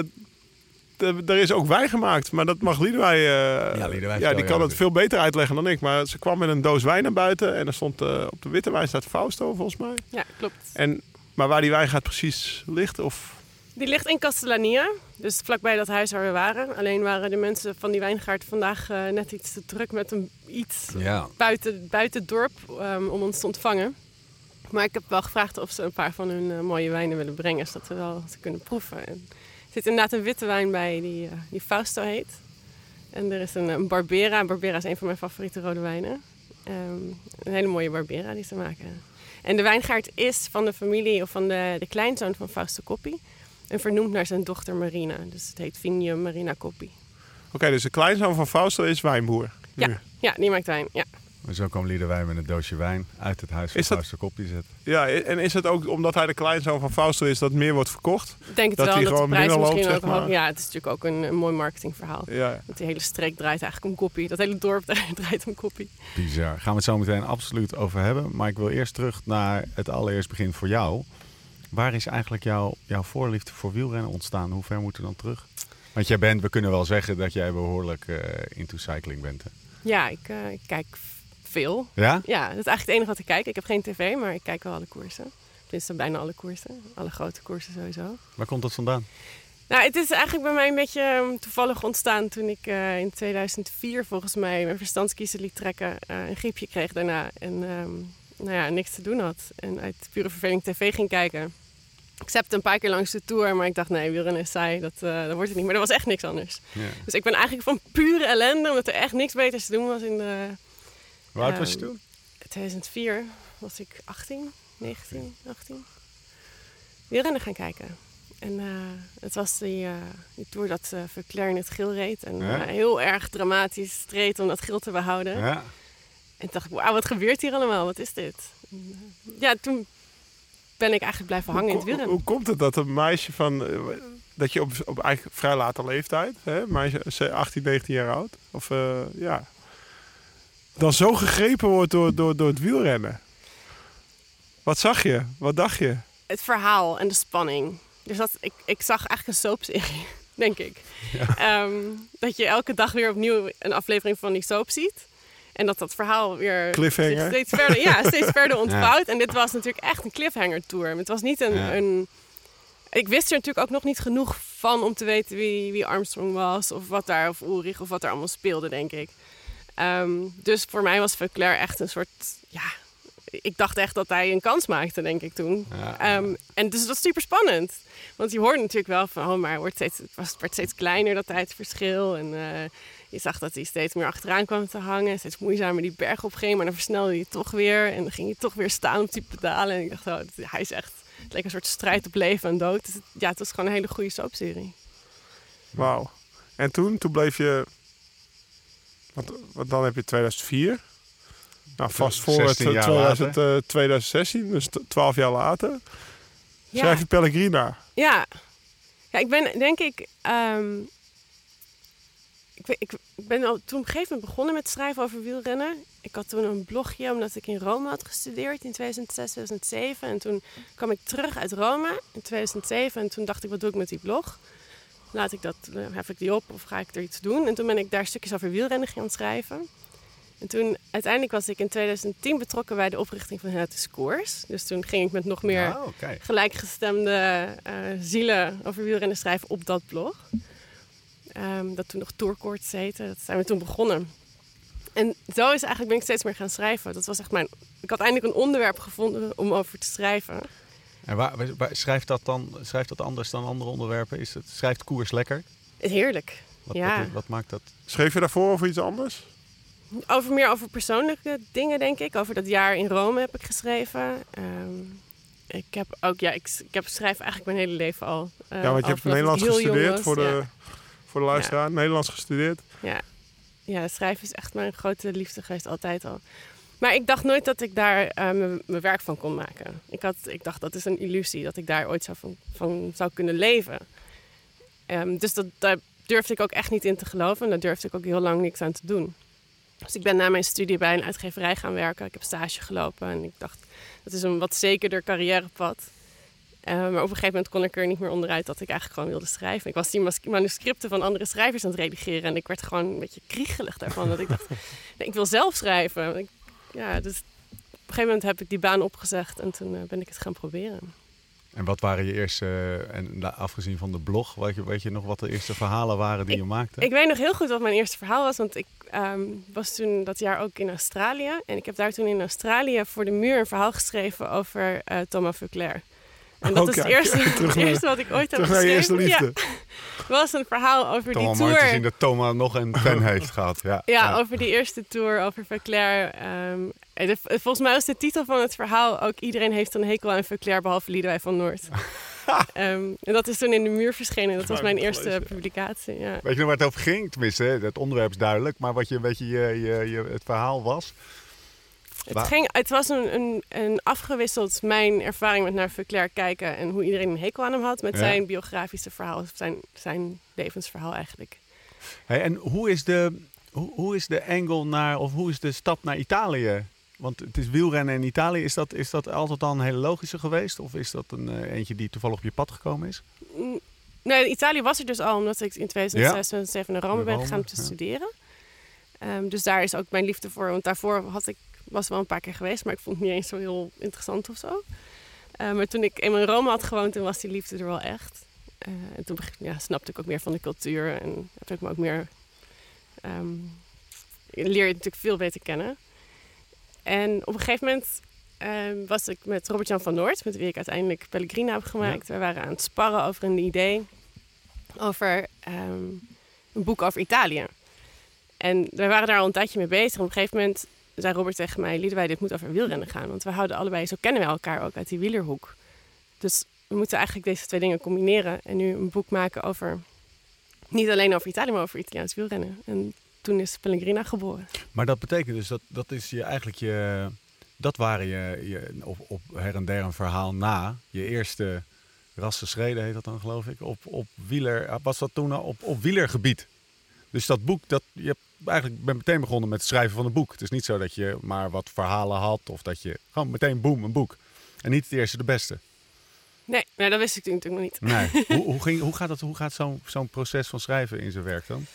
de- er is ook wijn gemaakt. Maar dat mag Liedewij... eh, Ja, Liedewij ja, die kan het veel beter uitleggen dan ik. Maar ze kwam met een doos wijn naar buiten. En er stond eh, op de witte wijn staat Fausto, volgens mij. Ja, klopt. En Maar waar die wijngaard precies ligt? Of... Die ligt in Castellania, dus vlakbij dat huis waar we waren. Alleen waren de mensen van die wijngaard vandaag eh, net iets te druk met een iets Ja. buiten, buiten het dorp ehm, om ons te ontvangen. Maar ik heb wel gevraagd of ze een paar van hun eh, mooie wijnen willen brengen, zodat we wel ze kunnen proeven. En er zit inderdaad een witte wijn bij die, eh, die Fausto heet. En er is een, een Barbera. Barbera is een van mijn favoriete rode wijnen. Ehm, een hele mooie Barbera die ze maken. En de wijngaard is van de familie of van de, de kleinzoon van Fausto Coppi. En vernoemd naar zijn dochter Marina. Dus het heet Vigno Marina Coppi. Oké, dus de kleinzoon van Fausto is wijnboer. Nu. Ja, ja, die maakt wijn. Ja. Maar zo kwam Liederwijn met een doosje wijn uit het huis van Is dat- Fausto Kopje zetten. Ja, en is het ook omdat hij de kleinzoon van Fausto is dat meer wordt verkocht? Ik denk het Dat wel die dat de gewoon prijs binnenloopt, misschien ook hoog... Ja, het is natuurlijk ook een, een mooi marketingverhaal. Ja. Want die hele streek draait eigenlijk om koppie. Dat hele dorp draait om koppie. Bizar. Gaan we het zo meteen absoluut over hebben. Maar ik wil eerst terug naar het allereerst begin voor jou. Waar is eigenlijk jouw, jouw voorliefde voor wielrennen ontstaan? Hoe ver moeten we dan terug? Want jij bent, we kunnen wel zeggen dat jij behoorlijk eh, into cycling bent. Hè? Ja, ik, eh, ik kijk veel. Ja? Ja, dat is eigenlijk het enige wat ik kijk. Ik heb geen tv, maar ik kijk wel alle koersen. Tenminste, bijna alle koersen. Alle grote koersen sowieso. Waar komt dat vandaan? Nou, het is eigenlijk bij mij een beetje ehm, toevallig ontstaan toen ik eh, in 2004 volgens mij mijn verstandskiezer liet trekken. eh, een griepje kreeg daarna en ehm, nou ja, niks te doen had. En uit pure verveling tv ging kijken. Ik zette een paar keer langs de tour, maar ik dacht nee, wielrennen is saai, dat, eh, dat wordt het niet. Maar er was echt niks anders. Ja. Dus ik ben eigenlijk van pure ellende, omdat er echt niks beters te doen was in de Hoe oud was je toen? 2004 was ik 18, 19, 18. Wielrennen gaan kijken. En eh, het was die, eh, die tour dat uh, Verclair in het geel reed. En Ja. eh, heel erg dramatisch streed om dat geel te behouden. Ja. En toen dacht ik, wauw, wat gebeurt hier allemaal? Wat is dit? En, eh, ja, toen ben ik eigenlijk blijven hangen in het Hoe, hoe, wielrennen. komt het dat een meisje van... eh, dat je op, op eigenlijk vrij late leeftijd, hè, meisje ze- 18, 19 jaar oud, of eh, ja, dan zo gegrepen wordt door, door, door het wielrennen. Wat zag je? Wat dacht je? Het verhaal en de spanning. Dus dat, ik, ik zag eigenlijk een soapserie, denk ik. Ehm, dat je elke dag weer opnieuw een aflevering van die soap ziet. En dat dat verhaal weer steeds verder, ja, steeds verder ontvouwt. En dit was natuurlijk echt een cliffhanger tour. Het was niet een, Ja. een... Ik wist er natuurlijk ook nog niet genoeg van om te weten wie, wie Armstrong was. Of wat daar, of Ulrich, of wat er allemaal speelde, denk ik. Ehm, dus voor mij was Verclair echt een soort... Ja, ik dacht echt dat hij een kans maakte, denk ik toen. Ja. Ehm, en dus dat was super spannend. Want je hoorde natuurlijk wel van, oh, maar het, wordt steeds, het, was, het werd steeds kleiner, dat tijdsverschil. En eh, je zag dat hij steeds meer achteraan kwam te hangen. Steeds moeizamer die berg opging, maar dan versnelde hij toch weer. En dan ging hij toch weer staan op die pedalen. En ik dacht, oh, hij is echt... Het leek een soort strijd op leven en dood. Dus ja, het was gewoon een hele goede soapserie. Wauw. En toen, toen bleef je... Want, want dan heb je 2004. Nou, vast voor het 16 jaar 2000, eh, 2016, dus t- 12 jaar later. Schrijf je Pellegrina. Ja. ja, ik ben denk ik. ehm, ik, ik, ben al toen op een gegeven moment begonnen met schrijven over wielrennen. Ik had toen een blogje omdat ik in Rome had gestudeerd in 2006, 2007. En toen kwam ik terug uit Rome in 2007. En toen dacht ik, wat doe ik met die blog? Laat ik dat, eh, hef ik die op of ga ik er iets doen? En toen ben ik daar stukjes over wielrennen gaan schrijven. En toen uiteindelijk was ik in 2010 betrokken bij de oprichting van Het is Koers. Dus toen ging ik met nog meer Oh, gelijkgestemde eh, zielen over wielrennen schrijven op dat blog. Ehm, dat toen nog Tourkoorts heette. Dat zijn we toen begonnen. En zo is eigenlijk ben ik steeds meer gaan schrijven. Dat was echt mijn... Ik had eindelijk een onderwerp gevonden om over te schrijven. En waar, waar- schrijft, dat dan, schrijft dat anders dan andere onderwerpen? Is het, schrijft koers lekker? Heerlijk. Wat, Ja. wat, wat maakt dat? Schreef je daarvoor over iets anders? Over meer over persoonlijke dingen, denk ik. Over dat jaar in Rome heb ik geschreven. Ehm, ik heb ook, ja, ik, ik heb schrijf eigenlijk mijn hele leven al. Eh, ja, want je hebt Nederlands gestudeerd was, voor, de, ja. Voor de luisteraar. Nederlands gestudeerd. Ja. ja, schrijven is echt mijn grote liefde geweest, altijd al. Maar ik dacht nooit dat ik daar eh, mijn werk van kon maken. Ik, had, ik dacht dat is een illusie, dat ik daar ooit zou van, van zou kunnen leven. Ehm, dus dat, daar durfde ik ook echt niet in te geloven. En daar durfde ik ook heel lang niks aan te doen. Dus ik ben na mijn studie bij een uitgeverij gaan werken. Ik heb stage gelopen en ik dacht, dat is een wat zekerder carrièrepad. Eh, maar op een gegeven moment kon ik er niet meer onderuit dat ik eigenlijk gewoon wilde schrijven. Ik was die manuscripten van andere schrijvers aan het redigeren en ik werd gewoon een beetje kriegelig daarvan. dat ik dacht, nee, ik wil zelf schrijven. Ik- ja, dus op een gegeven moment heb ik die baan opgezegd en toen eh, ben ik het gaan proberen. En wat waren je eerste, eh, en afgezien van de blog, weet je, weet je nog wat de eerste verhalen waren die je maakte? Ik weet nog heel goed wat mijn eerste verhaal was, want ik ehm, was toen dat jaar ook in Australië. En ik heb daar toen in Australië voor de muur een verhaal geschreven over eh, Thomas Vuclair. En dat Oh, is het eerste, het eerste wat ik ooit heb je eerste geschreven. liefde. Ja, het was een verhaal over Toch die mooi te tour. zien dat Thomas nog een fan heeft gehad. Ja, Ja, over die eerste tour, over Verclair. Ehm, de- volgens mij was de titel van het verhaal ook... Iedereen heeft een hekel aan Verclair, behalve Liedewij van Noord. Ehm, en dat is toen in de muur verschenen. Dat was mijn eerste publicatie. Ja. Weet je nog waar het over ging? Tenminste, hè, het onderwerp is duidelijk, maar wat je, weet je, je, je, je- het verhaal was. Het, ging, het was een, een, een afgewisseld mijn ervaring met naar Verclair kijken... en hoe iedereen een hekel aan hem had... met Ja. zijn biografische verhaal, of zijn, zijn levensverhaal eigenlijk. Hey, en hoe is, de, hoe, hoe is de angle naar, of hoe is de stap naar Italië? Want het is wielrennen in Italië. Is dat, is dat altijd al een hele logische geweest? Of is dat een eh, eentje die toevallig op je pad gekomen is? Mm, Nee, Italië was er dus al omdat ik in 2006, 2007 naar Rome ben gegaan om te ja. studeren. Ehm, dus daar is ook mijn liefde voor. Want daarvoor had ik, was wel een paar keer geweest, maar ik vond het niet eens zo heel interessant of zo. Eh, maar toen ik eenmaal in Rome had gewoond, toen was die liefde er wel echt. Eh, en toen ja, snapte ik ook meer van de cultuur en heb ik me ook meer... ehm, leer je natuurlijk veel beter kennen. En op een gegeven moment ehm, was ik met Robert-Jan van Noord, met wie ik uiteindelijk Pellegrina heb gemaakt. We waren aan het sparren over een idee over ehm, een boek over Italië. En wij waren daar al een tijdje mee bezig. En op een gegeven moment zei Robert tegen mij... Liedewij, dit moet over wielrennen gaan. Want we houden allebei, zo kennen we elkaar ook uit die wielerhoek. Dus we moeten eigenlijk deze twee dingen combineren. En nu een boek maken over... Niet alleen over Italië, maar over Italiaans wielrennen. En toen is Pellegrina geboren. Maar dat betekent dus dat dat is je eigenlijk je. Dat waren je, je op, op her en der een verhaal na. Je eerste rassenschreden heet dat dan geloof ik. Op, op wieler. Was dat toen op, op wielergebied? Dus dat boek, dat, je hebt eigenlijk bent meteen begonnen met het schrijven van een boek. Het is niet zo dat je maar wat verhalen had of dat je gewoon meteen boem, een boek. En niet het eerste de beste. Nee, nou, dat wist ik toen natuurlijk nog niet. Nee. hoe, hoe, ging, hoe gaat, dat, hoe gaat zo'n zo'n proces van schrijven in zijn werk dan?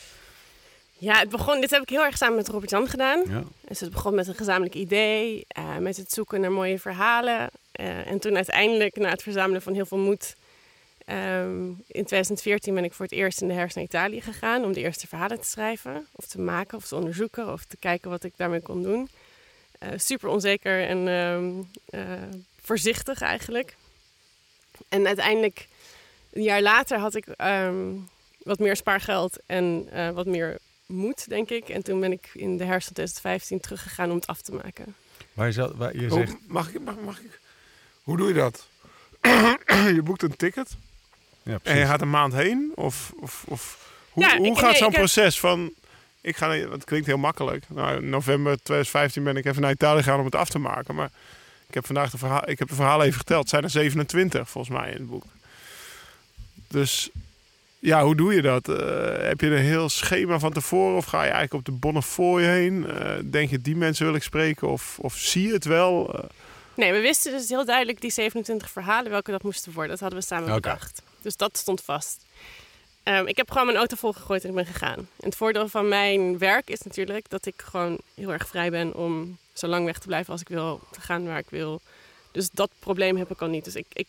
Ja, het begon, dit heb ik heel erg samen met Robert-Jan gedaan. Ja. Dus het begon met een gezamenlijk idee, eh, met het zoeken naar mooie verhalen. Eh, en toen uiteindelijk, na het verzamelen van heel veel moed, ehm, in 2014 ben ik voor het eerst in de herfst naar Italië gegaan om de eerste verhalen te schrijven, of te maken, of te onderzoeken, of te kijken wat ik daarmee kon doen. Eh, super onzeker en ehm, eh, voorzichtig eigenlijk. En uiteindelijk, een jaar later, had ik ehm, wat meer spaargeld en eh, wat meer moed, denk ik. En toen ben ik in de herfst van 2015 teruggegaan om het af te maken. Waar je, waar je Hoe- zegt, mag, ik, mag, mag ik? Hoe doe je dat? je boekt een ticket ja, en je gaat een maand heen? Of, of, of hoe, Ja, hoe ik- gaat nee, zo'n heb- proces van... Ik ga, naar- het klinkt heel makkelijk. Nou, in november 2015 ben ik even naar Italië gegaan om het af te maken. Maar ik heb vandaag de verhaal, ik heb de verhalen even geteld. Het zijn er 27 volgens mij in het boek. Dus ja, hoe doe je dat? Eh, heb je een heel schema van tevoren? Of ga je eigenlijk op de Bonnefoy heen? Eh, denk je, die mensen wil ik spreken? Of, of zie je het wel? Eh, Nee, we wisten dus heel duidelijk die 27 verhalen, welke dat moesten worden. Dat hadden we samen Oké. bedacht. Dus dat stond vast. Ehm, ik heb gewoon mijn auto volgegooid en ik ben gegaan. En het voordeel van mijn werk is natuurlijk dat ik gewoon heel erg vrij ben om zo lang weg te blijven als ik wil, te gaan waar ik wil. Dus dat probleem heb ik al niet. Dus ik, ik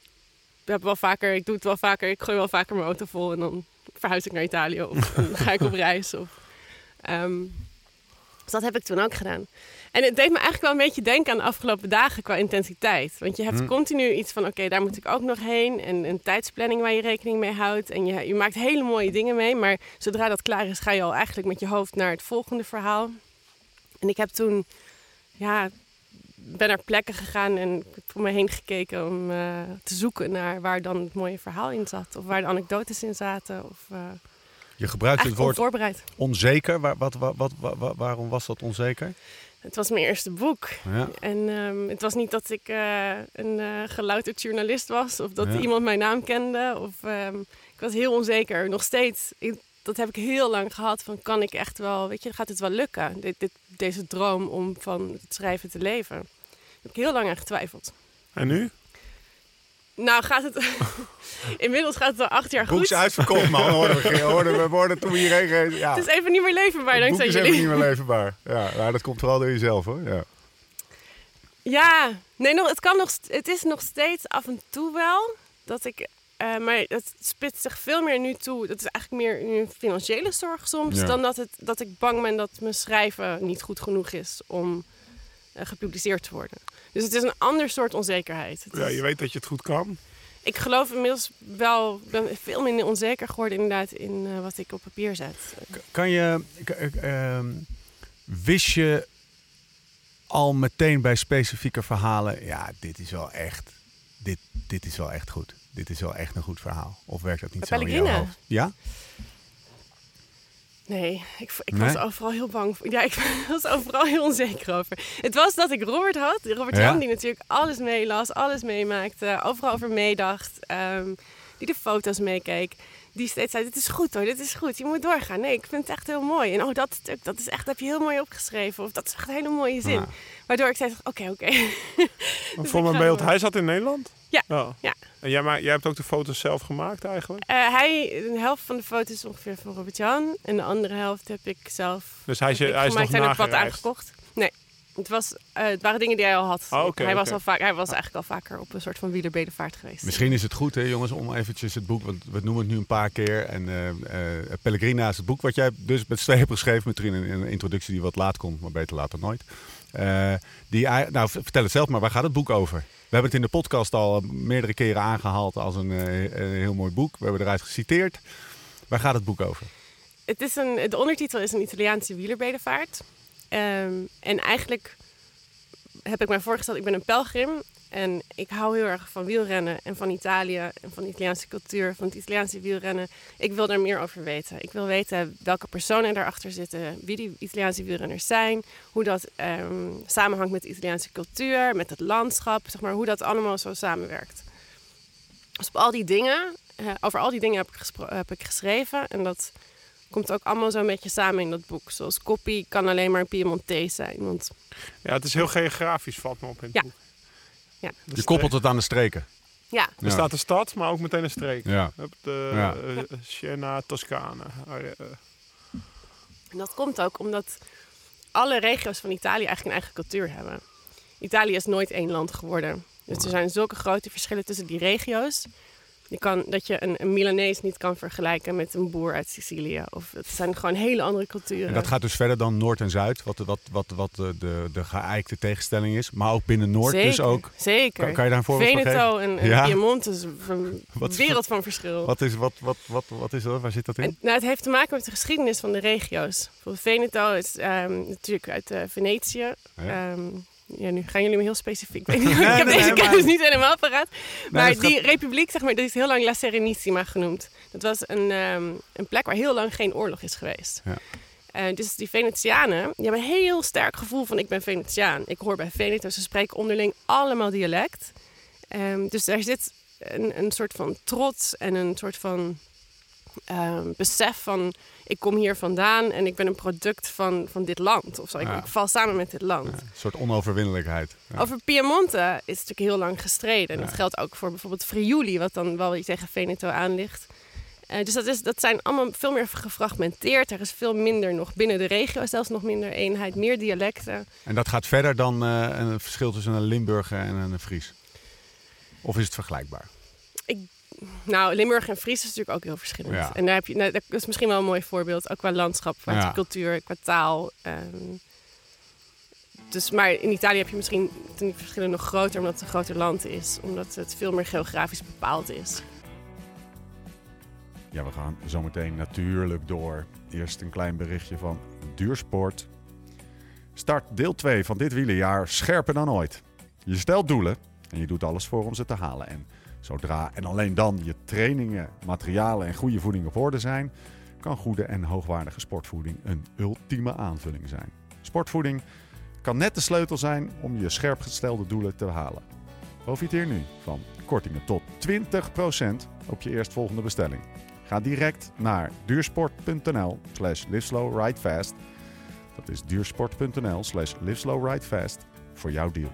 heb wel vaker, ik doe het wel vaker, ik gooi wel vaker mijn auto vol en dan verhuis ik naar Italië of dan ga ik op reis. Of, Ehm, dus dat heb ik toen ook gedaan. En het deed me eigenlijk wel een beetje denken aan de afgelopen dagen qua intensiteit. Want je hebt Hm. continu iets van, oké, daar moet ik ook nog heen. En een tijdsplanning waar je rekening mee houdt. En je, je maakt hele mooie dingen mee. Maar zodra dat klaar is, ga je al eigenlijk met je hoofd naar het volgende verhaal. En ik heb toen, ja, ben naar plekken gegaan en om me heen gekeken om eh, te zoeken naar waar dan het mooie verhaal in zat. Of waar de anekdotes in zaten. Of uh, Je gebruikt het woord onzeker. Waar, wat, wat, wat, wa- waarom was dat onzeker? Het was mijn eerste boek. Ja. En ehm, het was niet dat ik eh, een eh gelouterd journalist was of dat Ja. iemand mijn naam kende. Of, ehm, ik was heel onzeker. Nog steeds. Ik- dat heb ik heel lang gehad. Van kan ik echt wel, weet je, gaat het wel lukken? Dit, dit, deze droom om van het schrijven te leven. Daar heb ik heel lang aan getwijfeld. en nu? Nou gaat het... Inmiddels gaat het al acht jaar Boek goed. is uitverkocht, man. Hoorden we, hoorden we hoorden toen we hierheen gingen. Ja. Het is even niet meer leverbaar Het boek dankzij is jullie. even niet meer leverbaar. Ja, nou, dat komt vooral door jezelf, hoor. Ja. Ja, nee, nog, het, kan nog, het is nog steeds af en toe wel. dat ik. eh, maar het spitst zich veel meer nu toe. Dat is eigenlijk meer een financiële zorg soms. Ja. Dan dat, het, dat ik bang ben dat mijn schrijven niet goed genoeg is om eh, gepubliceerd te worden. Dus het is een ander soort onzekerheid. Het Ja, je weet dat je het goed kan. Ik geloof inmiddels wel, ben veel minder onzeker geworden inderdaad in eh, wat ik op papier zet. Kan je, eh, ehm, wist je al meteen bij specifieke verhalen, ja, dit is wel echt, dit, dit is wel echt goed. Dit is wel echt een goed verhaal. Of werkt dat niet Bij zo in jouw Pellegrina? hoofd? Ja? Nee, ik, ik Nee? was overal heel bang voor. Ja, ik was overal heel onzeker over. Het was dat ik Robert had. Robert Ja? Jan, die natuurlijk alles meelas, alles meemaakte, overal over meedacht. ehm, die de foto's meekeek. Die steeds zei, dit is goed hoor, dit is goed. Je moet doorgaan. Nee, ik vind het echt heel mooi. En oh, dat stuk, dat is echt, heb je heel mooi opgeschreven. Of dat is echt een hele mooie zin. Ja. Waardoor ik zei, oké, oké. Want ik voor mijn beeld, hij zat in Nederland? Ja, ja. ja. En jij, ma- jij hebt ook de foto's zelf gemaakt eigenlijk? Eh, hij, de helft van de foto's is ongeveer van Robert Jan. En de andere helft heb ik zelf Dus hij is, hij is nog en ook wat nagereisd? aangekocht. Nee, het, was, eh, het waren dingen die hij al had. Oh, oké, hij, was al vaak, hij was eigenlijk al vaker op een soort van wielerbedevaart geweest. Misschien is het goed, hè, jongens, om eventjes het boek, want we noemen het nu een paar keer. En eh eh, Pellegrina is het boek wat jij dus met twee hebt geschreven, met erin een, een introductie die wat laat komt, maar beter later nooit. Eh, die, nou, vertel het zelf maar, waar gaat het boek over? We hebben het in de podcast al meerdere keren aangehaald als een, eh, een heel mooi boek. We hebben eruit geciteerd. Waar gaat het boek over? Het is een, de ondertitel is een Italiaanse wielerbedevaart. Ehm, en eigenlijk heb ik mij voorgesteld, ik ben een pelgrim. En ik hou heel erg van wielrennen en van Italië en van de Italiaanse cultuur, van het Italiaanse wielrennen. Ik wil daar meer over weten. Ik wil weten welke personen daarachter zitten, wie die Italiaanse wielrenners zijn, hoe dat ehm, samenhangt met de Italiaanse cultuur, met het landschap, zeg maar, hoe dat allemaal zo samenwerkt. Dus op al die dingen, eh, over al die dingen heb ik, heb ik geschreven. En dat komt ook allemaal zo'n beetje samen in dat boek. Zoals copy kan alleen maar Piemontees zijn. Want Ja, het is heel geografisch, valt me op in het Ja. boek. Ja. Je koppelt het aan de streken. ja, Er Ja. staat een stad, maar ook meteen een streek. Ja. De Ja. eh, Siena, Toscane. Ja, eh. En dat komt ook omdat alle regio's van Italië eigenlijk een eigen cultuur hebben. Italië is nooit één land geworden. Dus er zijn zulke grote verschillen tussen die regio's. Je kan, dat je een, een Milanees niet kan vergelijken met een boer uit Sicilië. Of het zijn gewoon hele andere culturen. En dat gaat dus verder dan Noord en Zuid, wat, wat, wat, wat de, de, de geëikte tegenstelling is. Maar ook binnen Noord zeker, dus ook. Zeker. Kan, kan je daar een voorbeeld van Veneto geven? en, Ja. Piemonte is een Wat wereld van verschil. Wat is, wat, wat, wat, wat is dat? Waar zit dat in? Nou, het heeft te maken met de geschiedenis van de regio's. Bijvoorbeeld Veneto is ehm, natuurlijk uit eh, Venetië. Ja. Ehm, ja, nu gaan jullie me heel specifiek. Ik, weet niet, Nee, ik heb nee, deze kennis niet helemaal paraat. Maar gaat- die republiek, zeg maar, die is heel lang La Serenissima genoemd. Dat was een, ehm, een plek waar heel lang geen oorlog is geweest. Ja. Eh, dus die Venetianen, die hebben een heel sterk gevoel van ik ben Venetiaan. Ik hoor bij Veneto, ze spreken onderling allemaal dialect. Ehm, dus daar zit een, een soort van trots en een soort van ehm, besef van ik kom hier vandaan en ik ben een product van, van dit land. Of zo. Ik, Ja. ik val samen met dit land. Een soort onoverwinnelijkheid. Ja. Over Piemonte is natuurlijk heel lang gestreden. En dat geldt ook voor bijvoorbeeld Friuli, wat dan wel weer tegen Veneto aan ligt. Eh, dus dat, is, dat zijn allemaal veel meer gefragmenteerd. Er is veel minder nog binnen de regio, zelfs nog minder eenheid, meer dialecten. En dat gaat verder dan eh, een verschil tussen een Limburger en een Fries? Of is het vergelijkbaar? Nou, Limburg en Fries is natuurlijk ook heel verschillend. Ja. En daar heb je, nou, dat is misschien wel een mooi voorbeeld, ook qua landschap, qua Ja. cultuur, qua taal. ehm. dus, maar in Italië heb je misschien die verschillen nog groter, omdat het een groter land is. Omdat het veel meer geografisch bepaald is. Ja, we gaan zometeen natuurlijk door. Eerst een klein berichtje van Duursport. Start deel 2 van dit wielerjaar scherper dan ooit. Je stelt doelen en je doet alles voor om ze te halen. En zodra en alleen dan je trainingen, materialen en goede voeding op orde zijn, kan goede en hoogwaardige sportvoeding een ultieme aanvulling zijn. Sportvoeding kan net de sleutel zijn om je scherp gestelde doelen te halen. Profiteer nu van kortingen tot 20% op je eerstvolgende bestelling. Ga direct naar duursport.nl slash liveslowridefast. Dat is duursport.nl slash liveslowridefast voor jouw deal.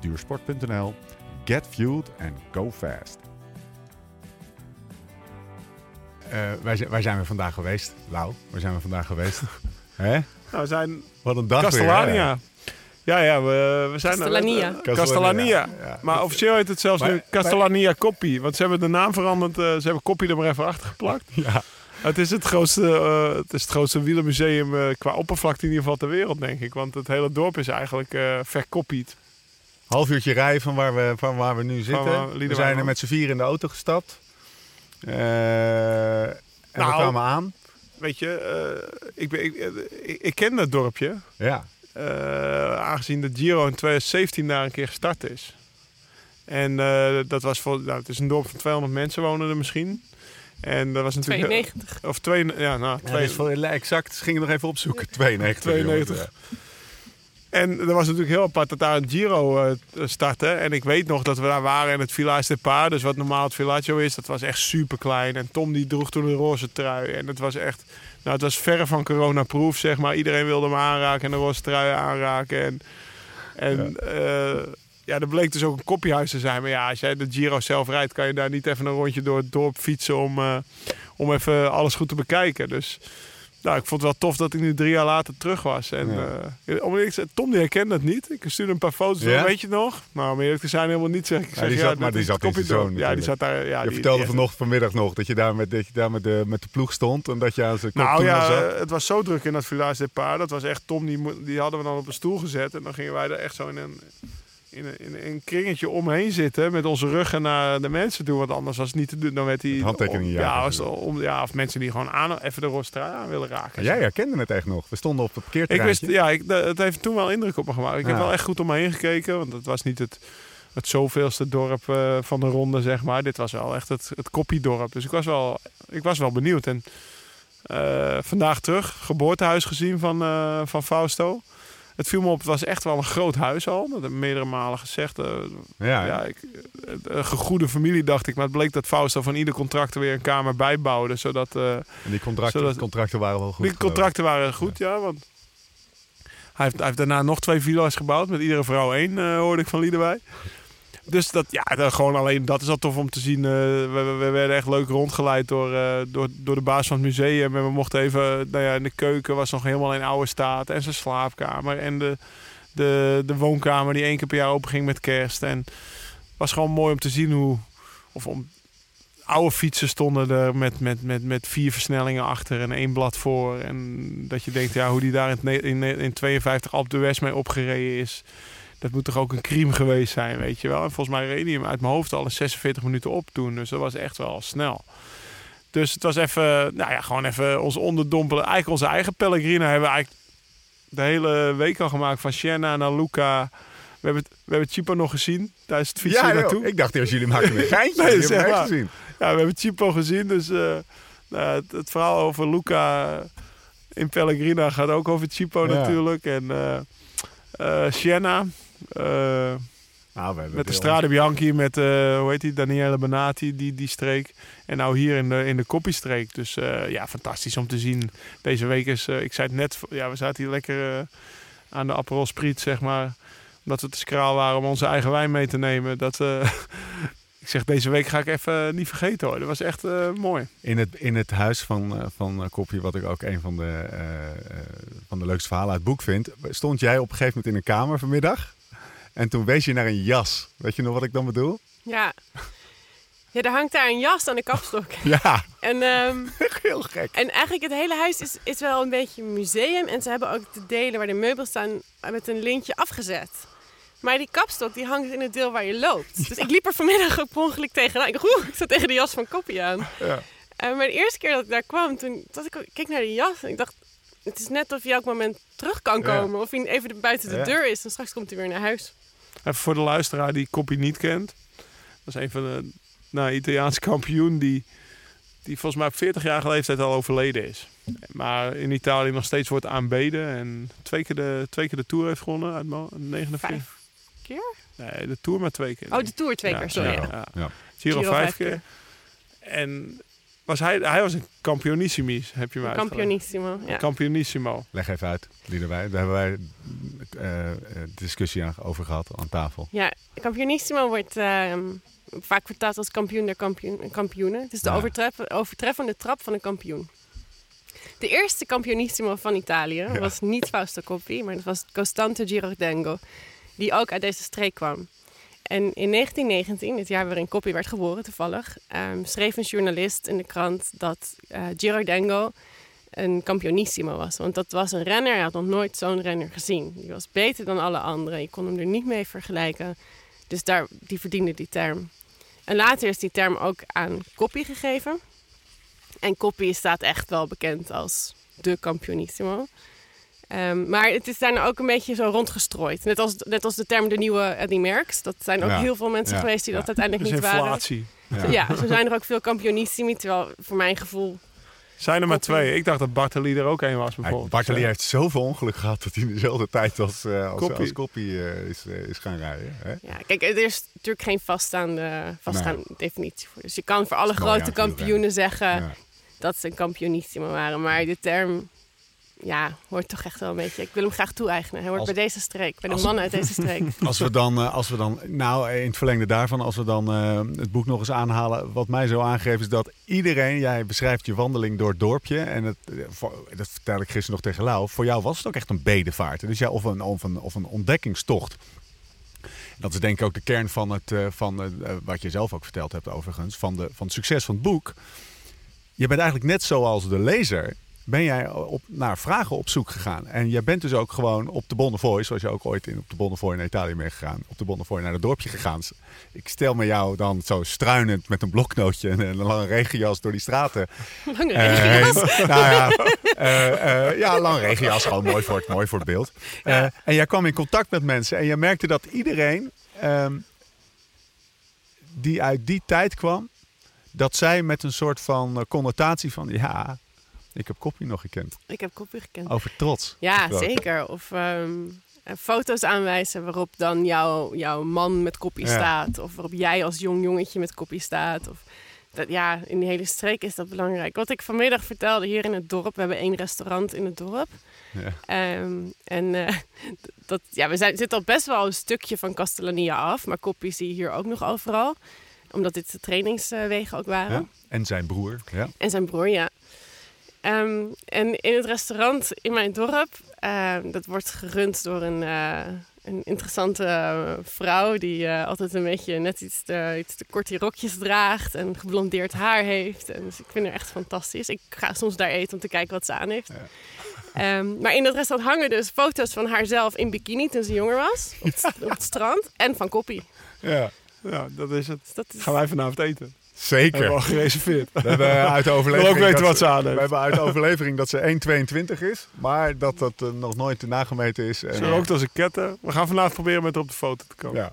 Duursport.nl, get fueled and go fast. Eh, waar, zijn, waar zijn we vandaag geweest? Lau, waar zijn we vandaag geweest? Hè? Nou, we zijn Wat een dag Castellania. weer. Ja, ja, we, we zijn... Castellania. eh, Castellania. Ja. Maar officieel heet het zelfs Maar- nu Castellania Koppie. Want ze hebben de naam veranderd. eh, ze hebben Koppie er maar even achter geplakt. Ja. Het is het grootste, eh, het is het grootste wielermuseum qua oppervlakte in ieder geval ter wereld, denk ik. Want het hele dorp is eigenlijk eh verkoppied. Half uurtje rijden van waar we, van waar we nu zitten. waar we zijn er met z'n vier in de auto gestapt. Eh, en we Nou. kwamen aan. Weet je, eh, ik, ben, ik, eh, ik, ik ken dat dorpje. Ja. eh, aangezien de Giro in 2017 daar een keer gestart is. En eh, dat was voor, nou, het is een dorp van 200 mensen wonen er misschien. En dat was natuurlijk. 92. Of twee, ja, nou, Ja, twee, dat is voor, exact, ze gingen nog even opzoeken. 92. 92. jongens, En er was natuurlijk heel apart dat daar een Giro eh, startte. En ik weet nog dat we daar waren in het Village de Paar. Dus wat normaal het Villaggio is, dat was echt super klein. En Tom die droeg toen een roze trui. En het was echt, nou het was verre van corona-proof zeg maar. Iedereen wilde hem aanraken en een roze trui aanraken. En, en ja. ja, er bleek dus ook een koppiehuis te zijn. Maar ja, als jij de Giro zelf rijdt, kan je daar niet even een rondje door het dorp fietsen om, eh, om even alles goed te bekijken. Dus nou, ik vond het wel tof dat ik nu drie jaar later terug was. En Ja. eh, om eerlijk te zijn, Tom die herkende het niet. Ik stuurde een paar foto's Ja? weet je nog? Nou, om eerlijk te zijn helemaal niet zeg ik. Ja, zeg, die ja, zat- dat maar die zat in zijn door. Ja, die zat daar. Ja, Je die- vertelde die- vanochtend vanmiddag nog dat je daar met, dat je daar met, de, met de ploeg stond. En dat je aan zijn kop Nou ja, zat. eh, het was zo druk in dat Village des Paar. Dat was echt Tom, die, die hadden we dan op een stoel gezet. En dan gingen wij er echt zo in een, in een, in een kringetje omheen zitten. Met onze ruggen naar de mensen toe. Want anders was het niet te doen. Dan werd hij... Ja, was om, ja, of mensen die gewoon aan, even de rostrui aan willen raken. Jij herkende het echt nog. We stonden op het Ik parkeerterreintje. wist, ja, ik, de- het heeft toen wel indruk op me gemaakt. Ik heb wel echt goed om me heen gekeken. Want het was niet het, het zoveelste dorp eh, van de ronde, zeg maar. Dit was wel echt het, het koppiedorp. Dus ik was wel, ik was wel benieuwd. En eh, vandaag terug, geboortehuis gezien van, eh, van Fausto. Het viel me op, het was echt wel een groot huis al. Dat heb ik meerdere malen gezegd. Eh, ja, ja, ik, eh, een gegoede familie dacht ik. Maar het bleek dat Fausto van ieder contract er weer een kamer bijbouwde. Zodat... eh, En die contracten, Zodat- contracten waren wel goed. die contracten waren goed, ja. want hij heeft, hij heeft daarna nog twee villa's gebouwd. Met iedere vrouw één, eh, hoorde ik van Liederwij. Dus dat, ja, gewoon alleen dat is al tof om te zien. Eh, we, we, we werden echt leuk rondgeleid door, eh, door, door de baas van het museum. En we mochten even, nou ja, in de keuken was nog helemaal in oude staat. En zijn slaapkamer. En de, de, de woonkamer die één keer per jaar open ging met kerst. En het was gewoon mooi om te zien hoe... Of om, oude fietsen stonden er met, met, met, met vier versnellingen achter en één blad voor. En dat je denkt, ja, hoe die daar in, in, in 52 Alpe d'Huez mee opgereden is. Dat moet toch ook een crime geweest zijn, weet je wel. En volgens mij reed hij hem uit mijn hoofd al in 46 minuten op toen. Dus dat was echt wel snel. Dus het was even, nou ja, gewoon even ons onderdompelen. Eigenlijk onze eigen Pellegrina hebben we eigenlijk de hele week al gemaakt. Van Siena naar Luca. We hebben, het- we hebben Chipo nog gezien tijdens het fietsen Ja, naartoe. ik dacht eerst jullie maakten een geintje. Nee, echt waar. gezien. Ja, we hebben Chipo gezien, dus eh, nou, het, het verhaal over Luca in Pellegrina gaat ook over Chipo Ja. natuurlijk. En eh eh, Siena, eh, Nou, we hebben met de Strade Bianchi, met, eh, hoe heet die, Daniele Benati, die, die streek. En nou hier in de, in de Koppiestreek. Dus eh, ja, fantastisch om te zien. Deze week is, eh, ik zei het net, ja, we zaten hier lekker eh, aan de Aperol Sprit, zeg maar. Omdat we te skraal waren om onze eigen wijn mee te nemen. Dat, eh, ik zeg, deze week ga ik even niet vergeten hoor. Dat was echt eh, mooi. In het, in het huis van, eh, van eh, Koppie, wat ik ook een van de, eh, eh, van de leukste verhalen uit het boek vind, stond jij op een gegeven moment in een kamer vanmiddag. En toen wees je naar een jas. Weet je nog wat ik dan bedoel? Ja. Ja, er hangt daar een jas aan de kapstok. Ja, En, ehm, heel gek. en eigenlijk het hele huis is, is wel een beetje een museum. En ze hebben ook de delen waar de meubels staan met een lintje afgezet. Maar die kapstok die hangt in het deel waar je loopt. Dus ik liep er vanmiddag per ongeluk tegenaan. Ik dacht, oeh, ik sta tegen de jas van Koppie aan. Ja. Eh, maar de eerste keer dat ik daar kwam, toen dat ik, keek naar de jas en ik dacht... Het is net of hij elk moment terug kan Ja. komen. Of hij even buiten de deur is. En straks komt hij weer naar huis. Even voor de luisteraar die Koppie niet kent. Dat is een van de nou, Italiaanse kampioen die, die volgens mij op 40-jarige leeftijd al overleden is. Maar in Italië nog steeds wordt aanbeden. En twee keer de, twee keer de Tour heeft gewonnen uit mo- 49. Vijf keer? Nee, de Tour maar twee keer. Oh, de Tour twee Ja, keer, sorry. ja. Ja. Ja. Giro, Giro vijf vijf keer. keer. En was hij, hij was een campionissimis, heb je mij. Campionissimo. Ja. Campionissimo. Leg even uit, Liederwij. Daar hebben wij eh, eh, discussie aan- over gehad aan tafel. Ja, Campionissimo wordt ehm, vaak vertaald als kampioen der kampioen, kampioenen. Het is de Ja. overtref- overtreffende trap van een kampioen. De eerste kampionissimo van Italië was niet Fausto Coppi, maar dat was Costante Girardengo, die ook uit deze streek kwam. En in 1919, het jaar waarin Coppi werd geboren toevallig, ehm, schreef een journalist in de krant dat eh Girardengo een kampionissimo was. Want dat was een renner, hij had nog nooit zo'n renner gezien. Die was beter dan alle anderen, je kon hem er niet mee vergelijken. Dus daar, die verdiende die term. En later is die term ook aan Coppi gegeven. En Coppi staat echt wel bekend als de kampionissimo. Ehm, maar het is daarna ook een beetje zo rondgestrooid. Net als, net als de term de nieuwe Eddie Merckx. Dat zijn ook Ja. heel veel mensen Ja. geweest die dat uiteindelijk Dat is niet waren. inflatie. Ja. zo zijn er ook veel kampionissimi. Terwijl voor mijn gevoel... Zijn er maar twee. Ik dacht dat Bartoli er ook een was bijvoorbeeld. Bartoli heeft zoveel ongeluk gehad dat hij in dezelfde tijd als, eh als, Koppie. als Koppie eh, is, eh, is gaan rijden. Hè? Ja, kijk, er is natuurlijk geen vaststaande, vaststaande definitie voor. Dus je kan voor alle grote kampioenen zeggen Ja. dat ze een kampionissimo waren. Maar de term, ja, hoort toch echt wel een beetje... Ik wil hem graag toe-eigenen. Hij hoort Als- bij deze streek, bij de mannen uit deze streek. Als we dan, eh, als we dan, nou in het verlengde daarvan, als we dan eh, het boek nog eens aanhalen. Wat mij zo aangeeft is dat iedereen, jij beschrijft je wandeling door het dorpje. En het, eh, dat vertel ik gisteren nog tegen Lau. Voor jou was het ook echt een bedevaart. Dus ja, of een, of een, of een ontdekkingstocht. Dat is denk ik ook de kern van, het, eh, van eh, wat je zelf ook verteld hebt overigens. Van, de, van het succes van het boek. Je bent eigenlijk net zoals de lezer. Ben jij op, naar vragen op zoek gegaan. En je bent dus ook gewoon op de Bonnefoy, zoals je ook ooit in, op de Bonnefoy naar Italië bent gegaan. Op de Bonnefoy naar het dorpje gegaan. Ik stel me jou dan zo struinend met een bloknootje en een lange regenjas door die straten. Lange Eh, regenjas. nou ja, eh, ja, lang regenjas, gewoon mooi voor het, mooi voor het beeld. En jij kwam in contact met mensen en je merkte dat iedereen ehm, die uit die tijd kwam, dat zij met een soort van connotatie van ja, ik heb Koppie nog gekend. Ik heb Koppie gekend. Over trots. Ja, gesproken. zeker. Of ehm, eh, foto's aanwijzen waarop dan jouw, jouw man met Koppie Ja. staat. Of waarop jij als jong jongetje met Koppie staat. Of dat, ja, in die hele streek is dat belangrijk. Wat ik vanmiddag vertelde hier in het dorp. We hebben één restaurant in het dorp. Ja. Ehm, en eh, dat, ja, we zijn, zitten al best wel een stukje van Castellania af. Maar Koppie zie je hier ook nog overal. Omdat dit de trainingswegen ook waren. Ja. En zijn broer. Ja. En zijn broer, ja. Ehm, en in het restaurant in mijn dorp, ehm, dat wordt gerund door een, eh, een interessante eh, vrouw die eh, altijd een beetje net iets te, iets te korte rokjes draagt en geblondeerd haar heeft. En dus ik vind haar echt fantastisch. Ik ga soms daar eten om te kijken wat ze aan heeft. Ehm, maar in dat restaurant hangen dus foto's van haarzelf in bikini toen ze jonger was, op, het- op het strand, en van Koppie. ja. Ja, dat is het. Dus dat is... Gaan wij vanavond eten. Hebben we Zeker. al gereserveerd. We hebben uit de overlevering. ook weten dat wat ze- aan We hebben uit de overlevering dat ze 1,22 is, maar dat dat eh, nog nooit nagemeten is. En, Ze rookt als een ketter. We gaan vanavond proberen met haar op de foto te komen. Ja.